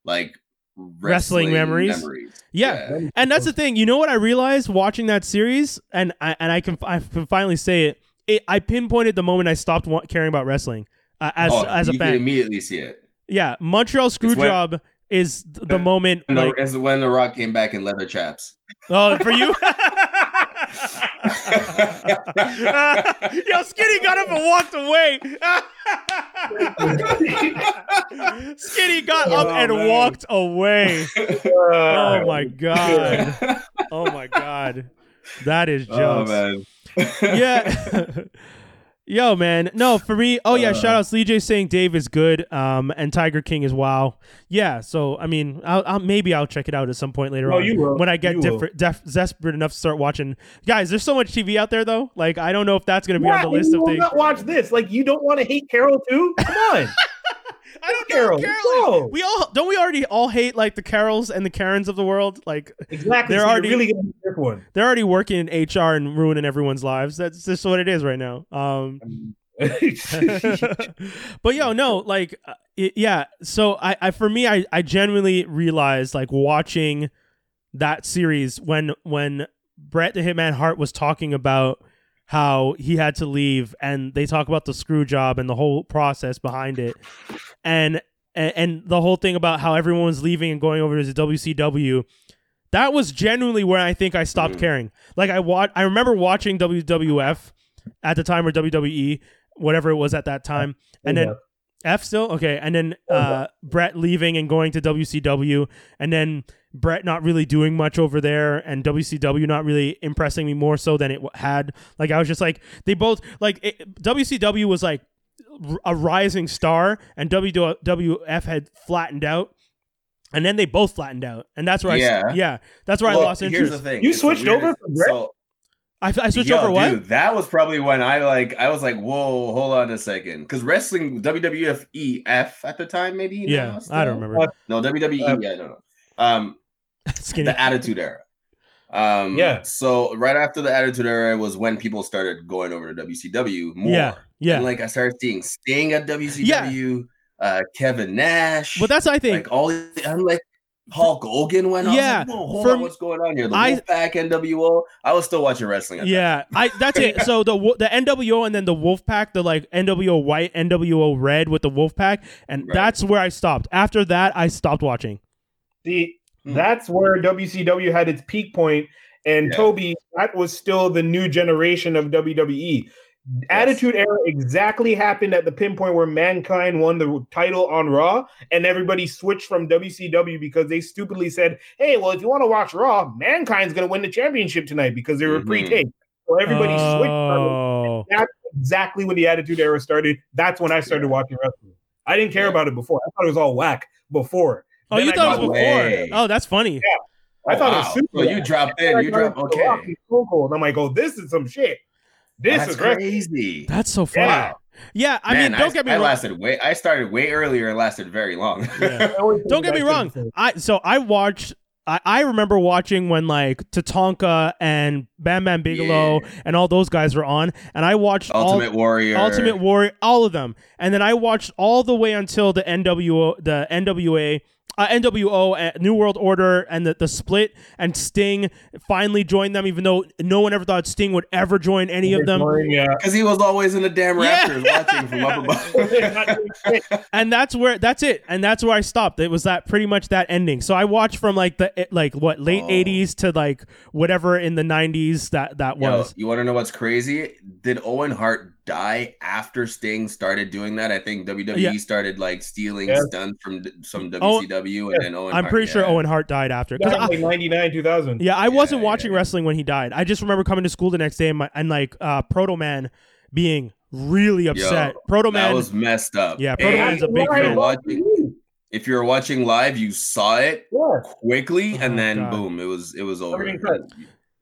like Wrestling wrestling, memories? Yeah. And that's the thing. You know what I realized watching that series, and I and I can I can finally say it. it I pinpointed the moment I stopped wa- caring about wrestling uh, as Oh, as a fan. immediately see it. yeah, Montreal when- Screwjob is the moment. And the, Like, it's when the Rock came back in leather chaps. oh, for you. Yo, Skinny got up and walked away. Skinny got up Oh, and man. walked away. Oh my god. Oh my god. That is oh jokes. man. yeah. Yo, man. No, for me, oh yeah, Uh. shout outs. Lee J saying Dave is good. Um, and Tiger King is wow. Yeah, so I mean, I'll, I'll maybe I'll check it out at some point later No, on you will. when I get different, def, desperate enough to start watching. Guys, there's so much TV out there though. Like, I don't know if that's gonna be Why on the list of things. not watch this? Like you don't want to hate Carol too? Come on, I don't Carol. know. No. We all don't we already all hate like the Carols and the Karens of the world. Like, exactly. They're so already- really gonna one. they're already working in HR and ruining everyone's lives. That's just what it is right now. Um. but yo, no, like, uh, it, yeah. So I, I, for me, I, I genuinely realized like watching that series when, when Bret the Hitman Hart was talking about how he had to leave, and they talk about the screw job and the whole process behind it, and and, and the whole thing about how everyone was leaving and going over to the WCW. That was genuinely where I think I stopped Mm. caring. Like I wa- I remember watching WWF at the time or WWE, whatever it was at that time, and then F still okay, and then uh, Bret leaving and going to WCW, and then Bret not really doing much over there, and WCW not really impressing me more so than it had. Like I was just like they both like it, WCW was like r- a rising star, and WWF had flattened out. And then they both flattened out, and that's where Yeah. s- yeah, that's where I Well, lost Here's interest. the thing. You It's switched over from Bret? So, I, I switched yo, over what? Dude, that was probably when I like I was like, whoa, hold on a second, because wrestling WWF EF at the time, maybe. yeah, now, I don't still? remember. No, WWE. Uh, yeah, I don't know. Um, Skinny. the Attitude Era. Um, Yeah. So right after the Attitude Era was when people started going over to WCW more. Yeah, yeah. And like I started seeing Sting at WCW, uh, Kevin Nash. But that's I think like all. I'm like. Hulk Hogan went. on. Yeah, like, hold for on, what's going on here? The I- Wolfpack NWO. I was still watching wrestling. At that Yeah, I that's it. So the the NWO and then the Wolfpack, the like NWO white, NWO red with the Wolfpack, and Right. that's where I stopped. After that, I stopped watching. See, Hmm. that's where WCW had its peak point, and Yeah. Toby, that was still the new generation of WWE. Attitude Era exactly happened at the pinpoint where Mankind won the title on Raw, and everybody switched from WCW because they stupidly said, "Hey, well, if you want to watch Raw, Mankind's going to win the championship tonight because they were Mhm. pre-taped." So everybody switched. From it. Oh, That's exactly when the Attitude Era started. That's when I started watching wrestling. I didn't care Yeah. about it before. I thought it was all whack before. oh, Then you I thought it was before? way. Oh, that's funny. Yeah. I Oh, thought it was super. So you dropped in. You dropped. Okay. Cool, cool. And I'm like, oh, this is some shit. This That's is great. crazy. That's so funny. Yeah. Yeah, I Man, mean, don't get me I wrong. lasted way. I started way earlier and lasted very long. Yeah. Don't get me wrong. I so I watched. I, I remember watching when like Tatanka and Bam Bam Bigelow Yeah. and all those guys were on, and I watched all, Ultimate Warrior. Ultimate Warrior, all of them, and then I watched all the way until the NWO, the NWA, uh, NWO, uh, New World Order, and the, the split, and Sting finally joined them, even though no one ever thought Sting would ever join any of them, Because he was always in the damn Yeah. watching from up above. Not doing shit. and that's where that's it, and that's where I stopped. It was that pretty much that ending. So I watched from like the like what late Oh. '80s to like whatever in the '90s that that Yo, was. you want to know what's crazy? Did Owen Hart die after Sting started doing that? I think WWE Yeah. started like stealing Yeah. stunts from d- some Oh, WCW, and then Owen. I'm Hart, pretty sure yeah. Owen Hart died after. 'Cause That I- like 99, 2000. Yeah, I wasn't Yeah, watching yeah. wrestling when he died. I just remember coming to school the next day and, my, and like uh, Proto Man being really upset. Yo, Proto That Man, was messed up. Yeah, Proto Man's a big if fan. watching, if you're watching live, you saw it Yeah. quickly, and Oh, then God. boom, it was it was over.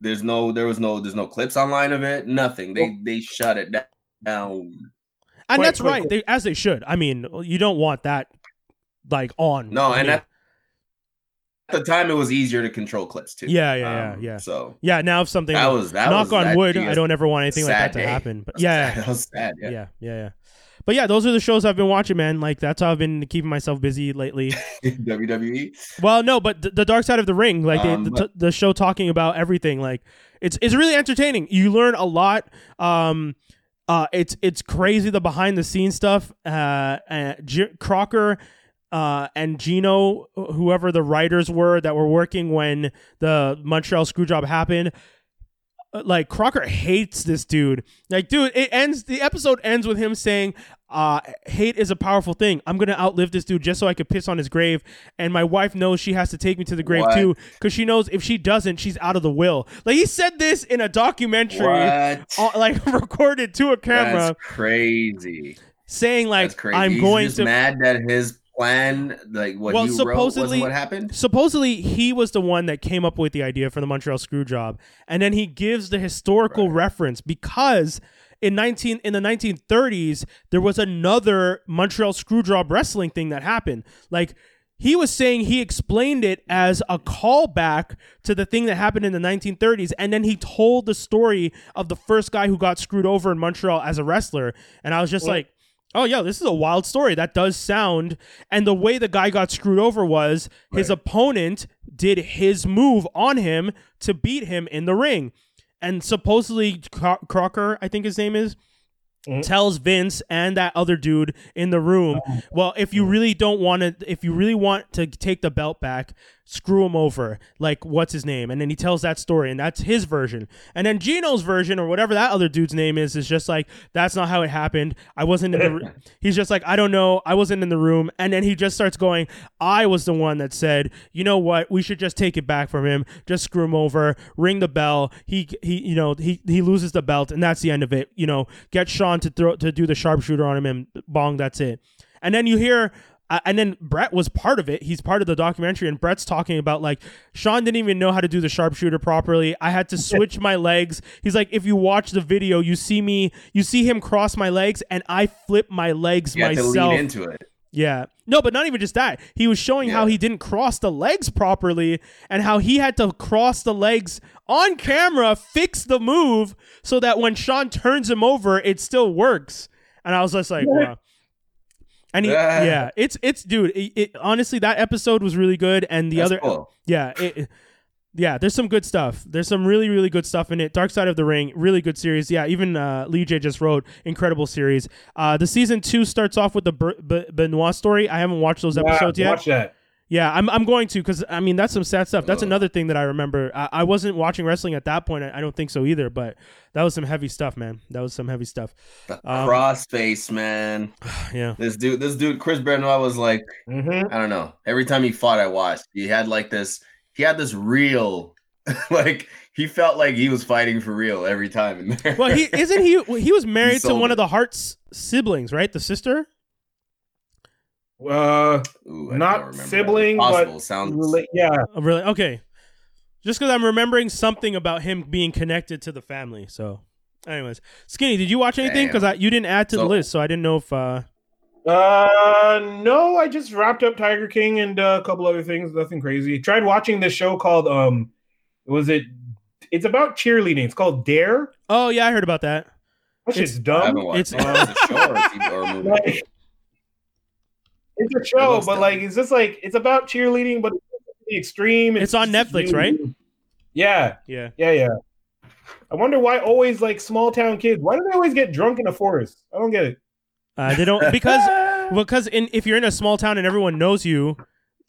There's no, there was no, there's no clips online of it. Nothing. They they shut it da- down. and Quick, that's quick, right, quick. they, as they should. I mean, you don't want that like on. No, I and mean, at at the time, it was easier to control clips too. yeah, yeah, Um, yeah, yeah. So Yeah, now if something that was that. knock was, on wood, I don't ever want anything like that to day. happen. But yeah, that was sad. yeah, Yeah. yeah, yeah. But yeah, those are the shows I've been watching, man. Like that's how I've been keeping myself busy lately. WWE. Well, no, but the, the Dark Side of the Ring, like Um, the, but- the show talking about everything, like it's it's really entertaining. You learn a lot. Um, uh, it's it's crazy the behind the scenes stuff. Uh, J- Crocker. Uh, and Gino, whoever the writers were that were working when the Montreal Screwjob happened, like Crocker hates this dude. Like, dude, it ends. The episode ends with him saying, uh, "Hate is a powerful thing. I'm gonna outlive this dude just so I could piss on his grave." And my wife knows she has to take me to the grave What? too, because she knows if she doesn't, she's out of the will. Like he said this in a documentary, uh, like recorded to a camera, That's crazy. saying like. "I'm He's going to." mad that his plan, like what Well, wrote, supposedly- wasn't what happened. supposedly he was the one that came up with the idea for the Montreal screw job and then he gives the historical reference because in 19 in the 1930s there was another Montreal screw job wrestling thing that happened. Like he was saying he explained it as a callback to the thing that happened in the 1930s and then he told the story of the first guy who got screwed over in Montreal as a wrestler. And I was just like oh yeah this is a wild story. That does sound and the way the guy got screwed over was his opponent did his move on him to beat him in the ring. And supposedly Cro- crocker i think his name is Mhm. tells vince and that other dude in the room well if you really don't want to if you really want to take the belt back screw him over like what's his name? And then he tells that story and that's his version. And then gino's version or whatever that other dude's name is is just like that's not how it happened. I wasn't in the he's just like i don't know. I wasn't in the room. And then he just starts going i was the one that said you know what? We should just take it back from him. Just screw him over. Ring the bell. He he you know he he loses the belt and that's the end of it. You know get shawn to throw to do the sharpshooter on him and bong that's it. And then you hear uh, and then Bret was part of it. He's part of the documentary, and Bret's talking about like Shawn didn't even know how to do the sharpshooter properly. I had to switch my legs. He's like, if you watch the video, you see me, you see him cross my legs, and I flip my legs You have to myself. lean into it. Yeah. No, but not even just that. He was showing how he didn't cross the legs properly and how he had to cross the legs on camera, fix the move so that when Shawn turns him over, it still works. And I was just like, wow. And he, Ah. yeah, it's it's dude. It, it, honestly, that episode was really good, and the That's other, cool. yeah, it, yeah. There's some good stuff. There's some really really good stuff in it. Dark Side of the Ring, really good series. Yeah, even uh, Lee J just wrote incredible series. Uh, the season two starts off with the Ber- Be- Benoit story. I haven't watched those episodes Yeah, yet. Watch that. Yeah, I'm, I'm going to because I mean that's some sad stuff. That's Ugh. another thing that I remember. I, I wasn't watching wrestling at that point. I, I don't think so either. But that was some heavy stuff, man. That was some heavy stuff. The Um, crossface, man. Yeah. This dude, this dude, Chris Benoit was like, Mm-hmm. I don't know. Every time he fought, I watched. He had like this. He had this real, like he felt like he was fighting for real every time in there. Well, he isn't he. He was married to sold one of the Hart's siblings, right? The sister. Uh, Ooh, not don't remember that. sibling, but sounds. rela- yeah. Oh, really? Okay. Just because I'm remembering something about him being connected to the family. So, anyways, Skinny, did you watch anything? Damn. Because you didn't add to the list, so I didn't know if. uh Uh, no, I just wrapped up Tiger King and uh, a couple other things. Nothing crazy. Tried watching this show called um, was it? It's about cheerleading. It's called Dare. Oh yeah, I heard about that. That It's- shit's I haven't dumb. watched It's- it. Is it a show or a TV or a movie? Like, it's a show, but dumb. like it's just like it's about cheerleading, but the extreme. It's on just Netflix, right? Yeah, Yeah. yeah, yeah. I wonder why always like small town kids. Why do they always get drunk in a forest? I don't get it. Uh, they don't because because in if you're in a small town and everyone knows you,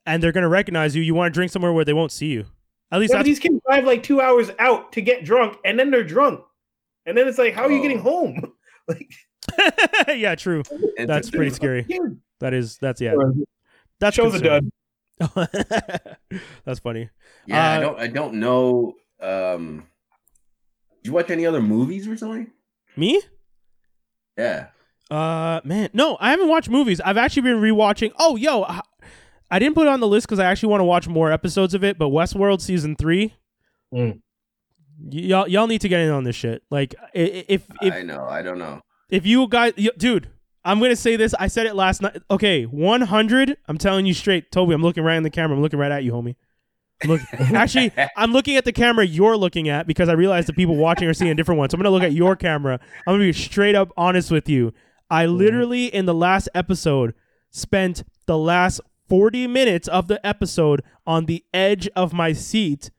and they're gonna recognize you, you want to drink somewhere where they won't see you. At least Yeah, these kids drive like two hours out to get drunk, and then they're drunk, and then it's like, how are you Oh. getting home? Like, yeah, true. That's pretty scary. dude, That is that's yeah. That's show's a dud. that's funny. Yeah, I Uh, don't. I don't know. Um, did you watch any other movies recently? Me? Yeah. Uh, man, no, I haven't watched movies. I've actually been rewatching. Oh, yo, I, I didn't put it on the list because I actually want to watch more episodes of it. But Westworld season three, Mm. y- y'all y'all need to get in on this shit. Like, i- i- if if I know. I don't know. if you guys, y- dude, I'm gonna say this. I said it last night. Okay, 100. I'm telling you straight, Toby. I'm looking right in the camera. I'm looking right at you, homie. I'm look, actually, I'm looking at the camera you're looking at because I realize the people watching are seeing a different one. So I'm gonna look at your camera. I'm gonna be straight up honest with you. I literally in the last episode spent the last 40 minutes of the episode on the edge of my seat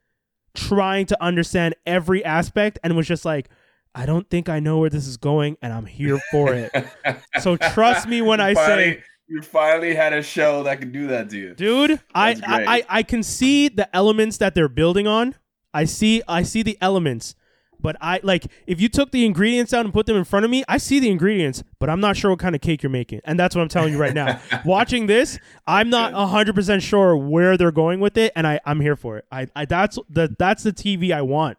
trying to understand every aspect and was just like I don't think I know where this is going and I'm here for it. So trust me when I finally, say you finally had a show that could do that to you. dude I, I. I I can see the elements that they're building on i see i see the elements But I like if you took the ingredients out and put them in front of me, I see the ingredients, but I'm not sure what kind of cake you're making. And that's what I'm telling you right now. Watching this, I'm not 100% sure where they're going with it and I I'm here for it. I, I that's the that's the TV I want.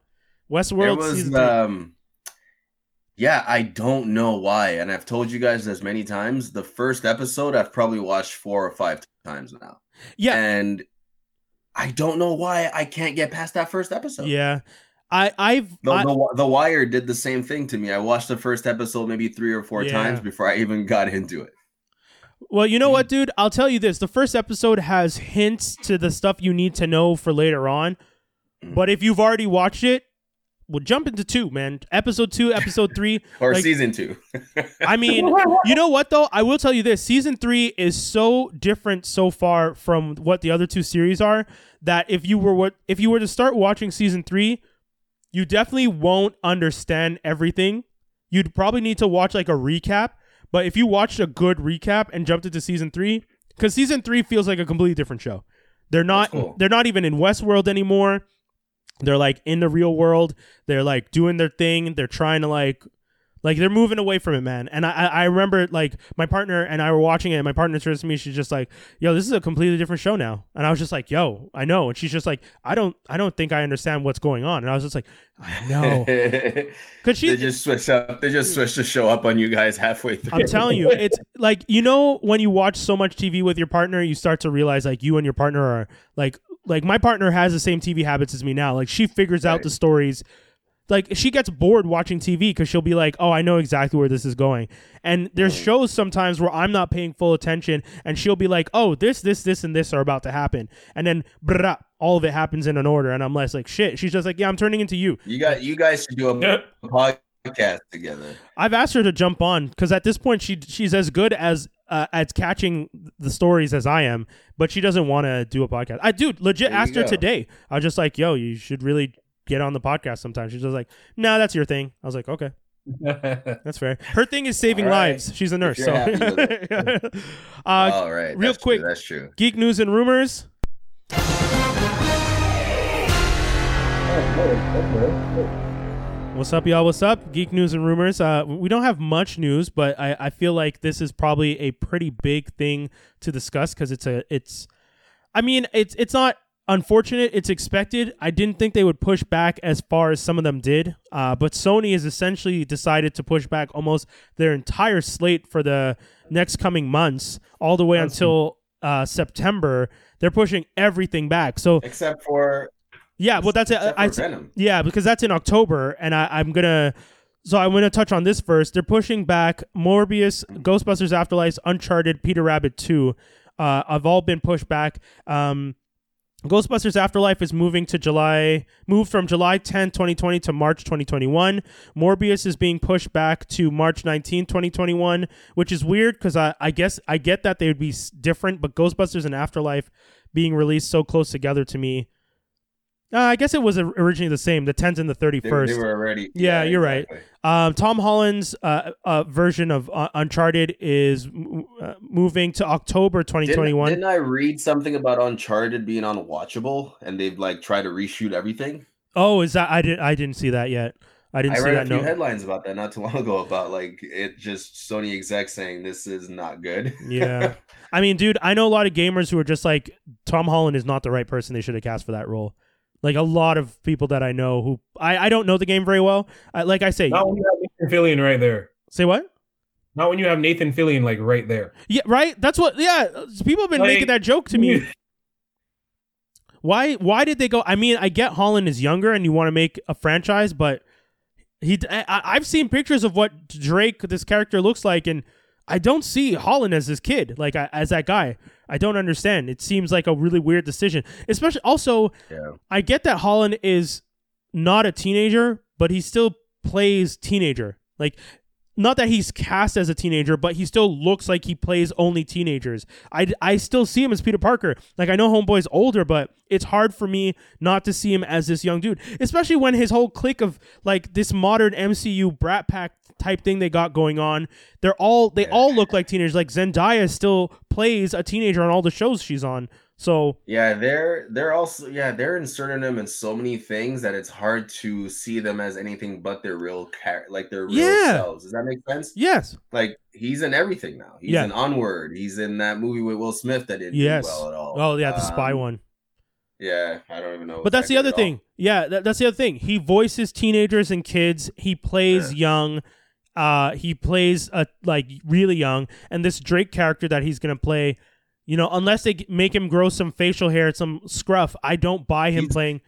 Westworld was, season three. um, yeah, I don't know why, and I've told you guys this many times. The first episode I've probably watched four or five times now, yeah. and I don't know why I can't get past that first episode. Yeah. I I've The, I- the, the Wire did the same thing to me. I watched the first episode maybe three or four Yeah. times before I even got into it. Well, you know what, dude? I'll tell you this. The first episode has hints to the stuff you need to know for later on. Mm. But if you've already watched it, well, jump into two, man. Episode two, episode three. Or Like- season two. I mean, you know what, though? I will tell you this season three is so different so far from what the other two series are that if you were what if you were to start watching season three, you definitely won't understand everything. You'd probably need to watch like a recap. But if you watched a good recap and jumped into season three, because season three feels like a completely different show. They're not cool. they're not even in Westworld anymore. They're like in the real world. They're like doing their thing. They're trying to like like they're moving away from it, man. And I I remember like my partner and I were watching it. and My partner turns to me. She's just like, "Yo, this is a completely different show now." And I was just like, "Yo, I know." And she's just like, "I don't I don't think I understand what's going on." And I was just like, "I know," they because she just switch up. They just switch to show up on you guys halfway through. I'm telling you, it's like you know when you watch so much TV with your partner, you start to realize like you and your partner are like like my partner has the same TV habits as me now. Like she figures out the stories. Like she gets bored watching TV because she'll be like, "Oh, I know exactly where this is going." And there's shows sometimes where I'm not paying full attention, and she'll be like, "Oh, this, this, this, and this are about to happen," and then brah, all of it happens in an order, and I'm less like, "Shit." She's just like, "Yeah, I'm turning into you." You got you guys should do a Yeah. Podcast together. I've asked her to jump on because at this point she she's as good as uh, at catching the stories as I am, but she doesn't want to do a podcast. I dude legit There you asked her today. I was just like, "Yo, you should really get on the podcast sometime." She's just like, "No, that's your thing." I was like, "Okay, that's fair." Her thing is saving All right. lives. She's a nurse, so. happy uh, All right, real that's quick. true, that's true. geek news and rumors. What's up, y'all? What's up? Geek news and rumors. Uh, we don't have much news, but I, I feel like this is probably a pretty big thing to discuss because it's a it's. I mean, it's it's not unfortunate. It's expected. I didn't think they would push back as far as some of them did. Uh, but Sony has essentially decided to push back almost their entire slate for the next coming months, all the way That's- until uh, September. They're pushing everything back. So Except for, yeah, well, that's it. I, Venom. yeah, because that's in October, and I, I'm gonna. So I'm gonna touch on this first. They're pushing back Morbius, Ghostbusters Afterlife, Uncharted, Peter Rabbit 2. Uh, have all been pushed back. Um, Ghostbusters Afterlife is moving to July, moved from July 10, 2020 to March 2021. Morbius is being pushed back to March 19, 2021, which is weird because I, I guess I get that they would be different, but Ghostbusters and Afterlife being released so close together to me. Uh, I guess it was originally the same, the 10th and the 31st. they were already. Yeah, you're right. Um, Tom Holland's uh, uh, version of uh, Uncharted is m- uh, moving to October Didn't, 2021. didn't I read something about Uncharted being unwatchable and they've like tried to reshoot everything? oh, is that I didn't I didn't see that yet. I didn't I see read a that few note. headlines about that not too long ago about like it just Sony exec saying this is not good. Yeah. I mean, dude, I know a lot of gamers who are just like Tom Holland is not the right person they should have cast for that role. Like a lot of people that I know who I, I don't know the game very well. I, like I say, Not when you have Nathan Fillion right there. say what? Not when you have Nathan Fillion like right there. Yeah, right. That's what. Yeah, people have been Like- making that joke to me. Why? Why did they go? I mean, I get Holland is younger and you want to make a franchise, but he. I, I- I've seen pictures of what Drake, this character, looks like, and I don't see Holland as this kid, like I- as that guy. I don't understand. It seems like a really weird decision, especially. Also, Yeah. I get that Holland is not a teenager, but he still plays teenager. Like, not that he's cast as a teenager, but he still looks like he plays only teenagers. I, I still see him as Peter Parker. Like, I know Homeboy's older, but it's hard for me not to see him as this young dude, especially when his whole clique of like this modern MCU brat pack type thing they got going on. They're all they all look like teenagers. Like Zendaya still plays a teenager on all the shows she's on. So Yeah, they're they're also yeah they're inserting them in so many things that it's hard to see them as anything but their real char- like their real Yeah. selves. Does that make sense? yes, Like he's in everything now. He's Yeah. in Onward. He's in that movie with Will Smith that didn't yes. do well at all. Oh yeah, the spy Um, one. Yeah, I don't even know. But that's the other at all. thing. Yeah, that, that's the other thing. He voices teenagers and kids. He plays young. Uh, he plays uh, like really young. And this Drake character that he's gonna play, you know, unless they make him grow some facial hair, some scruff, I don't buy him He's- playing.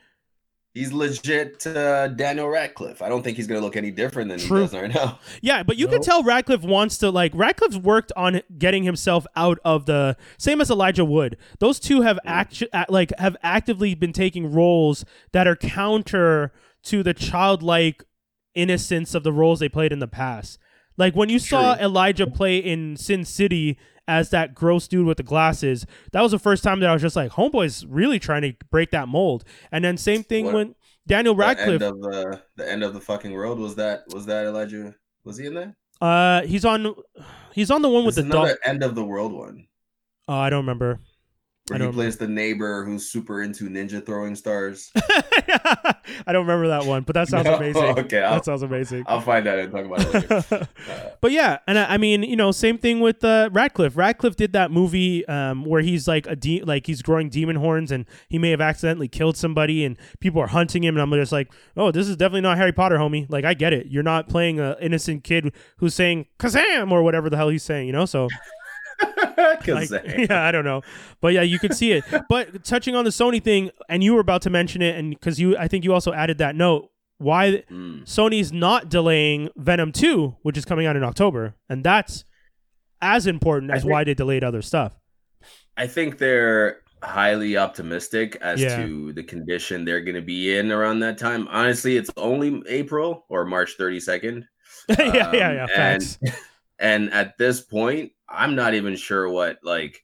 He's legit uh, Daniel Radcliffe. I don't think he's gonna look any different than True. he does right now. Yeah, but you can tell Radcliffe wants to like Radcliffe's worked on getting himself out of the same as Elijah Wood. Those two have act like have actively been taking roles that are counter to the childlike innocence of the roles they played in the past. Like when you saw Elijah play in Sin City as that gross dude with the glasses, that was the first time that I was just like, "Homeboy's really trying to break that mold." And then same thing What- when Daniel The Radcliffe, end of the the end of the fucking world was that was that Elijah? Was he in that? uh, he's on, he's on the one with There's the dog. end of the world one Oh, I don't remember. Where he plays the neighbor who's super into ninja throwing stars. I don't remember that one, but that sounds No? amazing. Okay, I'll, That sounds amazing. I'll find out and talk about it later. Uh, but yeah, and I, I mean, you know, same thing with uh, Radcliffe. Radcliffe did that movie um, where he's like a de- like he's growing demon horns, and he may have accidentally killed somebody, and people are hunting him. And I'm just like, oh, this is definitely not Harry Potter, homie. Like, I get it. You're not playing an innocent kid who's saying Kazam or whatever the hell he's saying, you know. So like, yeah, I don't know, but yeah, you could see it. But touching on the Sony thing, and you were about to mention it, and because you, I think you also added that note. Why Mm. Sony's not delaying Venom Two, which is coming out in October, and that's as important as think- why they delayed other stuff. I think they're highly optimistic as Yeah. to the condition they're going to be in around that time. Honestly, it's only April or March 32nd. yeah, yeah, Um, yeah. and- And at this point, I'm not even sure what like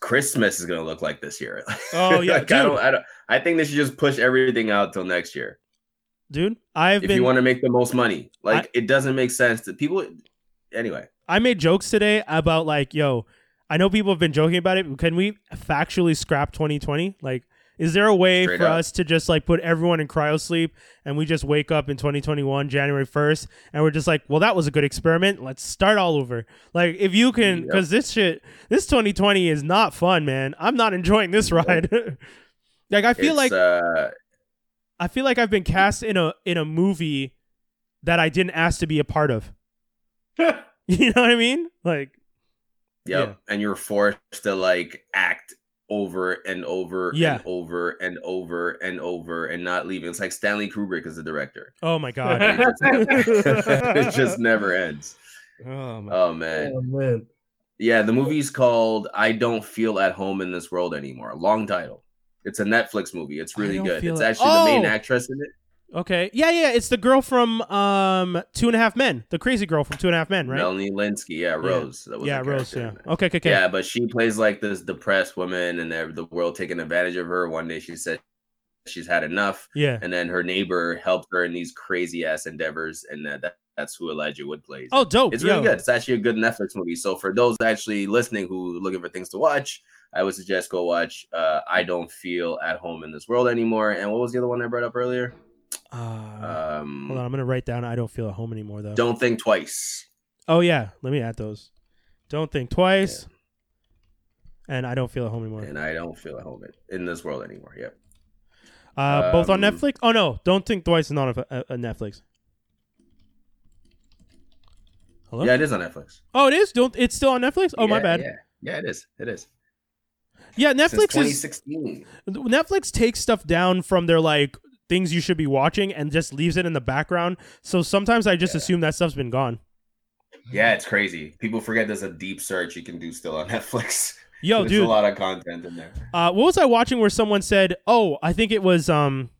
Christmas is going to look like this year. Oh, yeah, Like, I don't, I don't. I think they should just push everything out till next year Dude, I've if been. you want to make the most money. Like it doesn't make sense that people. Anyway, I made jokes today about like, yo, I know people have been joking about it. Can we factually scrap 2020? Like, is there a way Straight for up. us to just like put everyone in cryo sleep and we just wake up in 2021 January 1st and we're just like, well, that was a good experiment. Let's start all over. Like, if you can, Yep. because this shit, this 2020 is not fun, man. I'm not enjoying this ride. like, I feel it's, like uh, I feel like I've been cast in a in a movie that I didn't ask to be a part of. You know what I mean? Like, Yep. Yeah. And you're forced to like act over and over Yeah. and over and over and over and not leaving. It's like Stanley Kubrick is the director. oh my god. It just never, it just never ends. oh my. Oh man. Oh, man. Yeah, the movie's called I Don't Feel at Home in This World Anymore. Long title. It's a Netflix movie. It's really good. It's It- actually the main Oh! actress in it. Okay. Yeah, yeah. It's the girl from um Two and a Half Men, the crazy girl from Two and a Half Men, right? Melanie Lynskey. Yeah, Rose. That was yeah, Rose. Yeah. Okay, okay, okay. Yeah, but she plays like this depressed woman, and the world taking advantage of her. One day she said she's had enough, Yeah. and then her neighbor helped her in these crazy ass endeavors, and that, that that's who Elijah Wood plays. Oh, dope. it's really Yo. good. It's actually a good Netflix movie. So for those actually listening who looking for things to watch, I would suggest go watch. Uh, I don't feel at home in this world anymore. And what was the other one I brought up earlier? Uh, Um, hold on, I'm gonna write down. I don't feel at home anymore though. Don't think twice. Oh yeah, let me add those. Don't think twice. And I don't feel at home anymore. And I don't feel at home in, this world anymore. Yep. Uh, both on um, Netflix. Oh no, don't think twice is not a, a, a Netflix. Hello. Yeah, it is on Netflix. Oh, it is. Don't. It's still on Netflix. Oh my bad. Yeah, yeah, it is. It is. Yeah, Netflix is 2016. Netflix takes stuff down from their like things you should be watching and just leaves it in the background. So sometimes I just Yeah. assume that stuff's been gone. Yeah, it's crazy. People forget there's a deep search you can do still on Netflix. Yo, there's dude, a lot of content in there. uh, what was I watching where someone said, "Oh, I think it was um,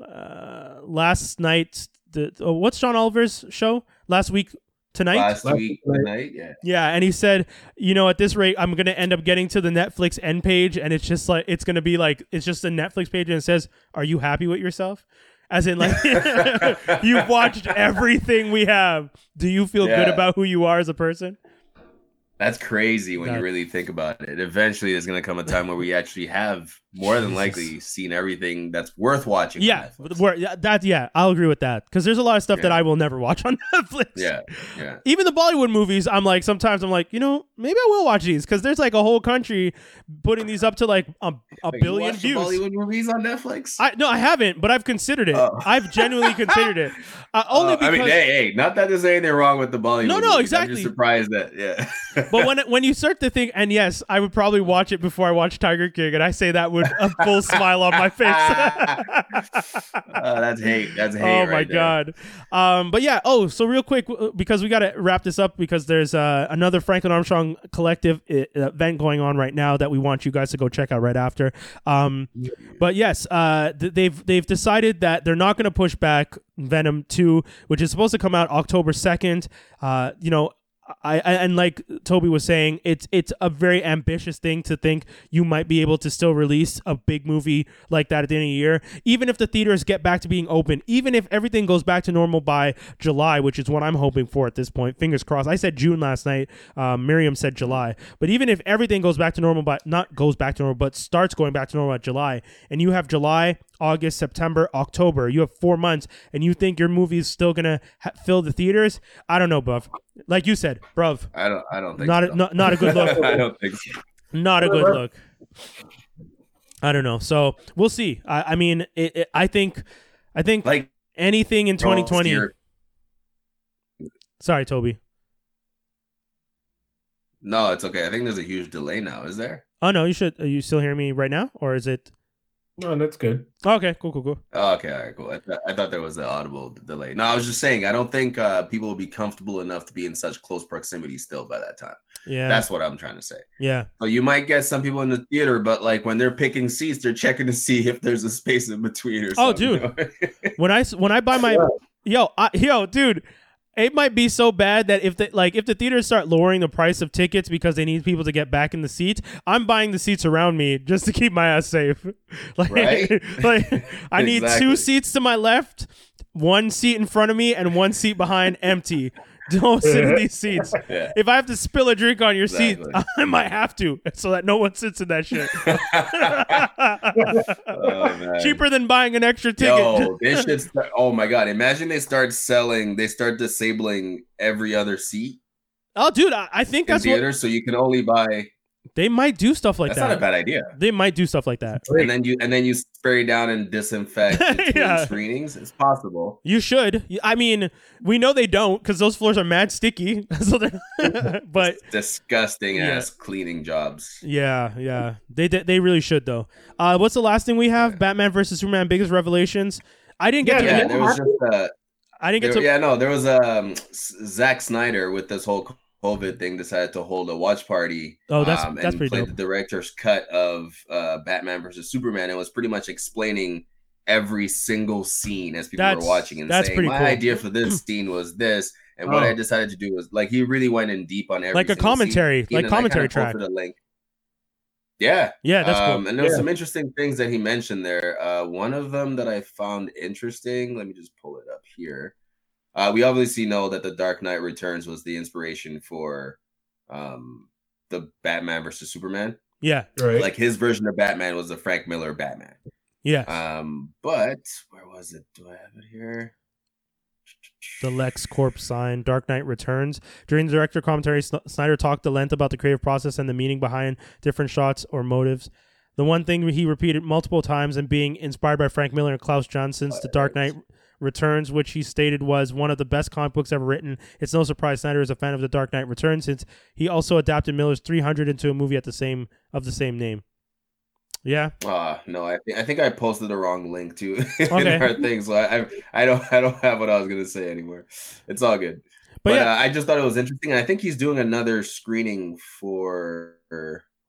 uh, last night." The oh, what's John Oliver's show last week tonight? Last Last week night. night, yeah. Yeah, and he said, you know, at this rate, I'm gonna end up getting to the Netflix end page, and it's just like it's gonna be like it's just a Netflix page, and it says, "Are you happy with yourself?" As in, like you've watched everything we have. Do you feel good about who you are as a person? That's crazy when That- you really think about it. Eventually, there's gonna come a time where we actually have more than likely seen everything that's worth watching. Yeah, yeah, that yeah, I'll agree with that because there's a lot of stuff that I will never watch on Netflix. yeah, yeah. even the Bollywood movies, I'm like sometimes I'm like, you know, maybe I will watch these because there's like a whole country putting these up to like a, a billion views. Bollywood movies on Netflix. I no, I haven't, but I've considered it. Oh. I've genuinely considered it. Uh, only Uh, because, I mean, hey, hey, not that there's anything wrong with the Bollywood. No, no, movies. I'm exactly. just surprised that, yeah. but when when you start to think, and yes, I would probably watch it before I watch Tiger King, and I say that with a full smile on my face. Uh, that's hate. That's hate. oh my there. god um but yeah oh so real quick because we got to wrap this up because there's uh, another franklin armstrong collective event going on right now that we want you guys to go check out right after um but yes uh th- they've they've decided that they're not going to push back venom 2 which is supposed to come out october 2nd uh you know I, I and like Toby was saying, it's it's a very ambitious thing to think you might be able to still release a big movie like that at the end of the year, even if the theaters get back to being open, even if everything goes back to normal by July, which is what I'm hoping for at this point. Fingers crossed. I said June last night. Um, Miriam said July, but even if everything goes back to normal, but not goes back to normal, but starts going back to normal at July, and you have July, August, September, October, you have four months, and you think your movie is still gonna ha- fill the theaters? I don't know, buff. Like you said, bruv, I don't. I don't think not so. a, not, not a good look. I don't think so. not a good look. I don't know. So we'll see. I, I mean, it, it, I think, I think Like anything in 2020. Here- Sorry, Toby. No, it's okay. I think there's a huge delay now. Is there? Oh no, you should. Are you still hearing me right now, or is it? No, that's good. Okay, cool, cool, cool. Oh, okay, all right, cool. I, th- I thought there was an audible delay. No, I was just saying. I don't think uh, people will be comfortable enough to be in such close proximity still by that time. Yeah, That's what I'm trying to say. yeah, So you might get some people in the theater, but like when they're picking seats, they're checking to see if there's a space in between or Oh, dude. you know? when I s- when I buy my yo I, yo dude, it might be so bad that if the like if the theaters start lowering the price of tickets because they need people to get back in the seats, I'm buying the seats around me just to keep my ass safe. like Right? like I need two seats to my left, one seat in front of me, and one seat behind empty. Don't sit in these seats. Yeah. If I have to spill a drink on your seat, I might have to, so that no one sits in that shit. Oh, man. Cheaper than buying an extra ticket. Yo, they should. Start, oh my god! Imagine they start selling. They start disabling every other seat oh, dude, I, I think in that's what theaters, so you can only buy. They might do stuff like That's that. That's not a bad idea. They might do stuff like that. And then you and then you spray down and disinfect between Yeah. screenings. It's possible. You should. I mean, we know they don't because those floors are mad sticky. so they're- but Disgusting Yeah. ass cleaning jobs. yeah, yeah, they they they really should though. Uh, what's the last thing we have? Batman versus Superman: Biggest Revelations. I didn't get Yeah, to. Yeah, there was just uh, I didn't get there- to. yeah, no, there was um S- Zack Snyder with this whole COVID thing decided to hold a watch party. Oh, that's- um, that's and pretty played dope. the director's cut of uh, Batman versus Superman and was pretty much explaining every single scene as people That's- were watching and that's saying pretty my cool. idea for this scene was this, and what Oh. I decided to do was like he really went in deep on every Like a single scene. commentary, like commentary kinda posted track. Link. Yeah, Yeah, that's um, cool. And there was Yeah. some interesting things that he mentioned there. Uh, one of them that I found interesting. Let me just pull it up here. Uh, we obviously know that the Dark Knight Returns was the inspiration for um, the Batman versus Superman. Yeah, Right. Like his version of Batman was the Frank Miller Batman. yeah. Um, but where was it? Do I have it here? the Lex Corp sign, Dark Knight Returns. During the director commentary, Snyder talked at length about the creative process and the meaning behind different shots or motives. The one thing he repeated multiple times and being inspired by Frank Miller and Klaus Janson's The Dark Knight Returns, which he stated was one of the best comic books ever written. It's no surprise Snyder is a fan of The Dark Knight Returns since he also adapted Miller's 300 into a movie at the same of the same name. Yeah, Uh no, I think I think I posted the wrong link to Okay. in our thing, so I, I I don't I don't have what I was gonna say anymore. It's all good. but, But, yeah, uh, I just thought it was interesting. and I think he's doing another screening for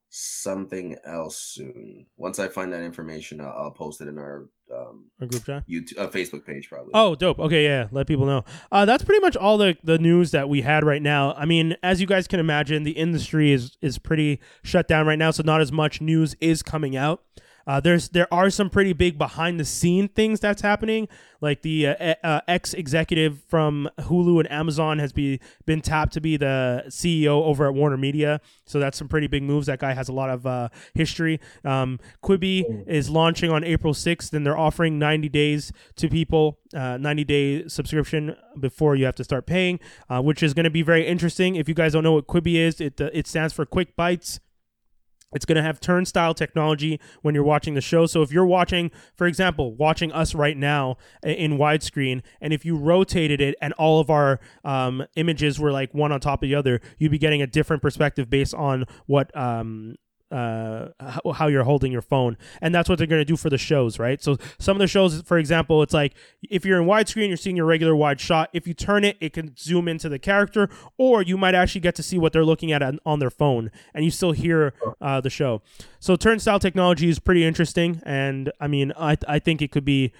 something else soon. Once I find that information, I'll, I'll post it in our um, a group chat. YouTube, uh, Facebook page, probably. Oh, dope. Okay, yeah, let people know. Uh, that's pretty much all the, the news that we had right now. I mean, as you guys can imagine, the industry is is pretty shut down right now, so not as much news is coming out. Uh, there's there are some pretty big behind the scene things that's happening. Like the uh, uh, ex executive from Hulu and Amazon has be been tapped to be the CEO over at Warner Media. So that's some pretty big moves. That guy has a lot of uh, history. Um, Quibi is launching on April 6th, and they're offering 90 days to people, uh, 90 day subscription before you have to start paying, uh, which is going to be very interesting. If you guys don't know what Quibi is, it it stands for Quick Bites. It's going to have Turnstyle technology when you're watching the show. So if you're watching, for example, watching us right now in widescreen, and if you rotated it and all of our um, images were like one on top of the other, you'd be getting a different perspective based on what um, uh how, you're holding your phone and that's what they're going to do for the shows right? So some of the shows for example it's like if you're in widescreen you're seeing your regular wide shot if you turn it it can zoom into the character or you might actually get to see what they're looking at on, on their phone and you still hear uh, the show. So Turnstyle technology is pretty interesting and i mean i, I think it could be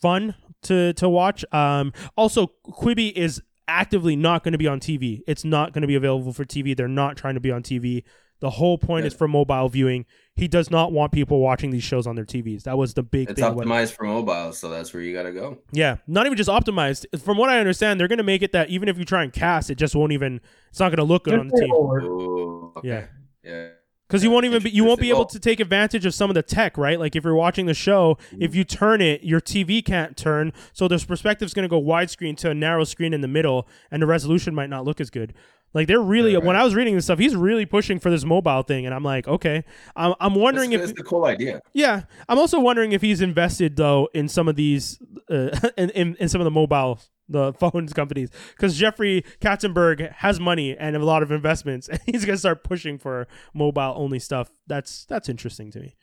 fun to to watch. Um also quibi is actively not going to be on tv it's not going to be available for tv they're not trying to be on tv the whole point is for mobile viewing. He does not want people watching these shows on their TVs. That was the big It's thing. when- optimized for mobile, so that's where you gotta go. yeah, not even just optimized. From what I understand, they're going to make it that even if you try and cast, it just won't even. It's not going to look good on the TV Ooh, okay. Yeah. Yeah. because you won't even be, you won't be able to take advantage of some of the tech, right? Like if you're watching the show, if you turn it, your TV can't turn, so this perspective's going to go widescreen to a narrow screen in the middle, and the resolution might not look as good. Like they're really Right, when. I was reading this stuff, he's really pushing for this mobile thing, and I'm like, okay, I'm, I'm wondering It's, if it's a cool idea. Yeah, I'm also wondering if he's invested though in some of these, uh, in, in in some of the mobile the phones companies because Jeffrey Katzenberg has money and a lot of investments, and he's gonna start pushing for mobile only stuff. That's that's interesting to me.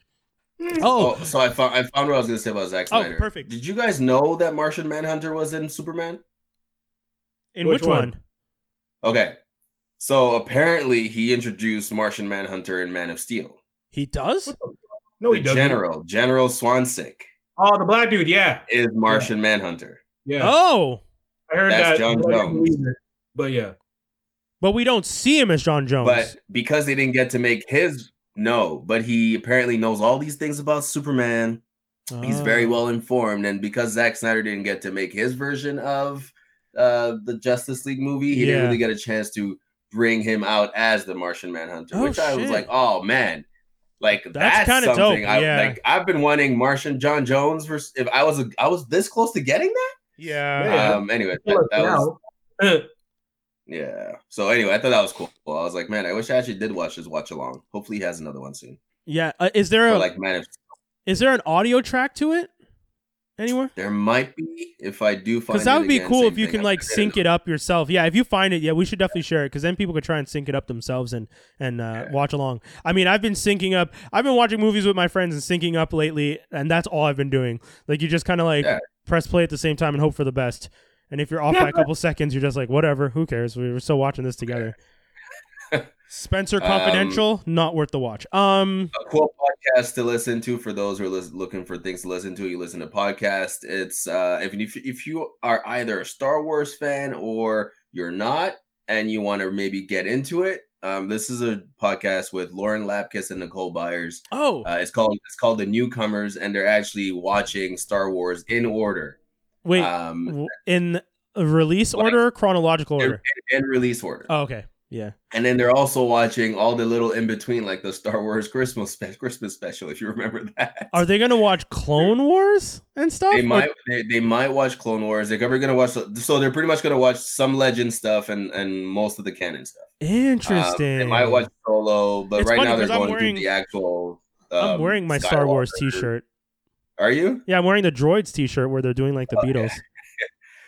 Oh, Oh, so I found I found what I was gonna say about Zack Snyder. Oh, perfect. Did you guys know that Martian Manhunter was in Superman? in Which which, one? one? Okay. So apparently he introduced Martian Manhunter in Man of Steel. He does. No, he the doesn't. General, General Swanwick Oh, the black dude. Yeah, is Martian Manhunter. yeah. Oh, I heard That's that. John but Jones. But yeah, but we don't see him as John Jones. But because they didn't get to make his no, but he apparently knows all these things about Superman. He's very Oh. well informed, and because Zack Snyder didn't get to make his version of uh, the Justice League movie, he Yeah. didn't really get a chance to bring him out as the Martian Manhunter, Oh, which I was like, oh man, like That's that's, kinda dope, something. I yeah. like. I've been wanting Martian John Jones. For, if I was a, I was this close to getting that. Yeah. Yeah. Um. Anyway, that, that was yeah. So anyway, I thought that was cool. I was like, man, I wish I actually did watch his watch along. Hopefully, he has another one soon. Yeah. Uh, is there Or a like, man, if is there an audio track to it anywhere? there might be, if I do find, Because that it would be again, cool if you thing, can like sync it up yourself. Yeah, if you find it, yeah, we should definitely share it because then people could try and sync it up themselves and and uh, Yeah. watch along. I mean, I've been syncing up. I've been watching movies with my friends and syncing up lately, and that's all I've been doing. Like you just kind of like Yeah. press play at the same time and hope for the best. And if you're off by a couple seconds, you're just like, whatever, who cares? We were still watching this together. Spencer Um, Confidential, not worth the watch. Um, a cool podcast to listen to for those who are lis- looking for things to listen to. You listen to podcast. It's uh, if if if you are either a Star Wars fan or you're not, and you want to maybe get into it. Um, this is a podcast with Lauren Lapkus and Nicole Byers. oh, Uh, it's called it's called the Newcomers, and they're actually watching Star Wars in order, wait, um, in release like- order, or chronological in, order. in release order. Oh, okay, yeah. And then they're also watching all the little in between, like the Star Wars Christmas spe- Christmas special, if you remember that. Are they gonna watch Clone Wars and stuff? They Or- might they, they might watch Clone Wars. They're probably gonna watch so they're pretty much gonna watch some legend stuff and and most of the canon stuff. Um, Interesting. they might watch Solo, but It's right now they're I'm going wearing- through the actual. I'm um, wearing my Star Wars T-shirt. Are you? Yeah, I'm wearing the Droids T-shirt where they're doing like the Okay. Beatles.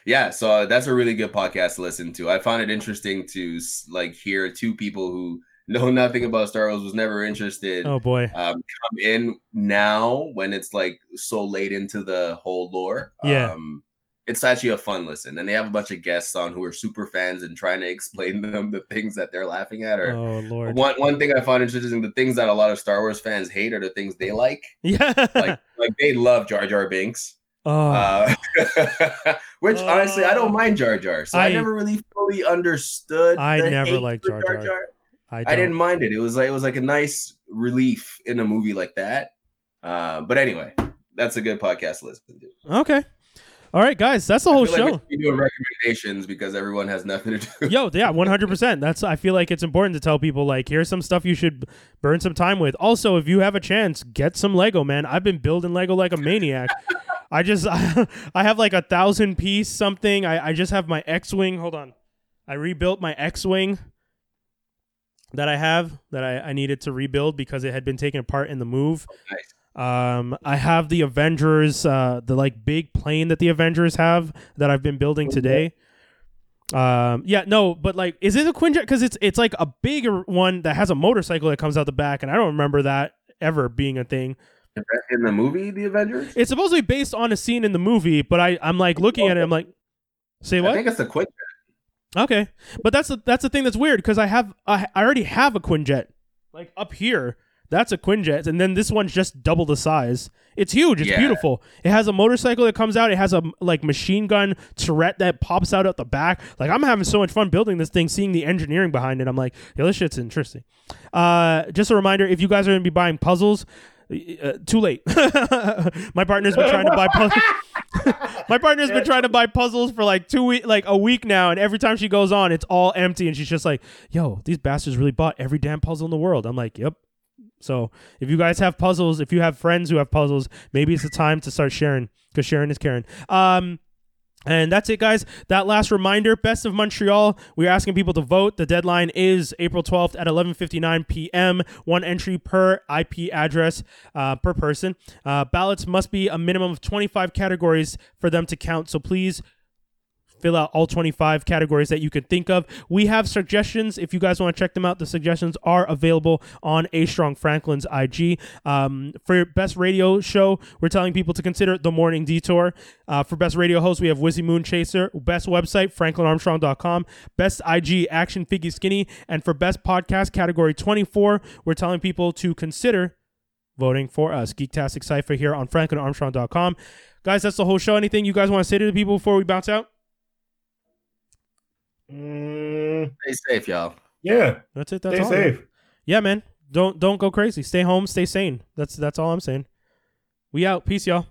Yeah, so uh, that's a really good podcast to listen to. I find it interesting to like hear two people who know nothing about Star Wars, was never interested, Oh boy. um, come in now when it's like so late into the whole lore. Yeah. Um, it's actually a fun listen, and they have a bunch of guests on who are super fans and trying to explain to them the things that they're laughing at. Or Oh lord. one one thing I find interesting: the things that a lot of Star Wars fans hate are the things they like. Yeah. Like, like they love Jar Jar Binks. oh. Uh, which honestly, I don't mind Jar Jar. So I, I- never really fully understood. I never liked for Jar Jar. I, I didn't mind it. It was like it was like a nice relief in a movie like that. Uh, but anyway, that's a good podcast list listen to. Okay. All right, guys, that's the whole like we show. should doing recommendations because everyone has nothing to do. Yo, yeah, one hundred percent. That's I feel like it's important to tell people like here's some stuff you should burn some time with. Also, if you have a chance, get some Lego, man. I've been building Lego like a maniac. I just I have like a thousand piece something. I, I just have my X Wing. Hold on. I rebuilt my X Wing that I have that I, I needed to rebuild because it had been taken apart in the move. Nice. Um, I have the Avengers, uh, the like big plane that the Avengers have that I've been building today. Um, yeah, no, but like, is it a Quinjet? Because it's it's like a bigger one that has a motorcycle that comes out the back, and I don't remember that ever being a thing. In the movie, The Avengers. It's supposed to be based on a scene in the movie, but I I'm like looking at it, I'm like, say what? I think it's the Quinjet. Okay, but that's the that's the thing that's weird because I have I, I already have a Quinjet like up here. That's a Quinjet, and then this one's just double the size. It's huge. It's Yeah. beautiful. It has a motorcycle that comes out. It has a like machine gun turret that pops out at the back. Like I'm having so much fun building this thing, seeing the engineering behind it. I'm like, yo, this shit's interesting. Uh, just a reminder: if you guys are gonna be buying puzzles, uh, too late. My partner's been trying to buy puzzles. My partner's been trying to buy puzzles for like two week, like a week now, and every time she goes on, it's all empty, and she's just like, "Yo, these bastards really bought every damn puzzle in the world." I'm like, "Yep." So if you guys have puzzles, if you have friends who have puzzles, maybe it's the time to start sharing because sharing is caring. Um, and that's it, guys. That last reminder, Best of Montreal. We're asking people to vote. The deadline is April 12th at 11:59 p.m. One entry per IP address uh, per person. Uh, ballots must be a minimum of 25 categories for them to count. So please fill out all 25 categories that you can think of. We have suggestions. If you guys want to check them out, the suggestions are available on A Strong Franklin's IG. Um, for best radio show, we're telling people to consider The Morning Detour. Uh, for best radio host, we have Wizzy Moon Chaser. Best website, franklinarmstrong.com. Best IG, Action Figgy Skinny. And for best podcast category 24, we're telling people to consider voting for us. Geektastic Cypher here on franklinarmstrong.com. Guys, that's the whole show. Anything you guys want to say to the people before we bounce out? Mm, Stay safe, y'all. yeah, That's it. That's stay all. safe. Yeah, man. Don't don't go crazy. Stay home. Stay sane. That's that's all I'm saying. We out. Peace, y'all.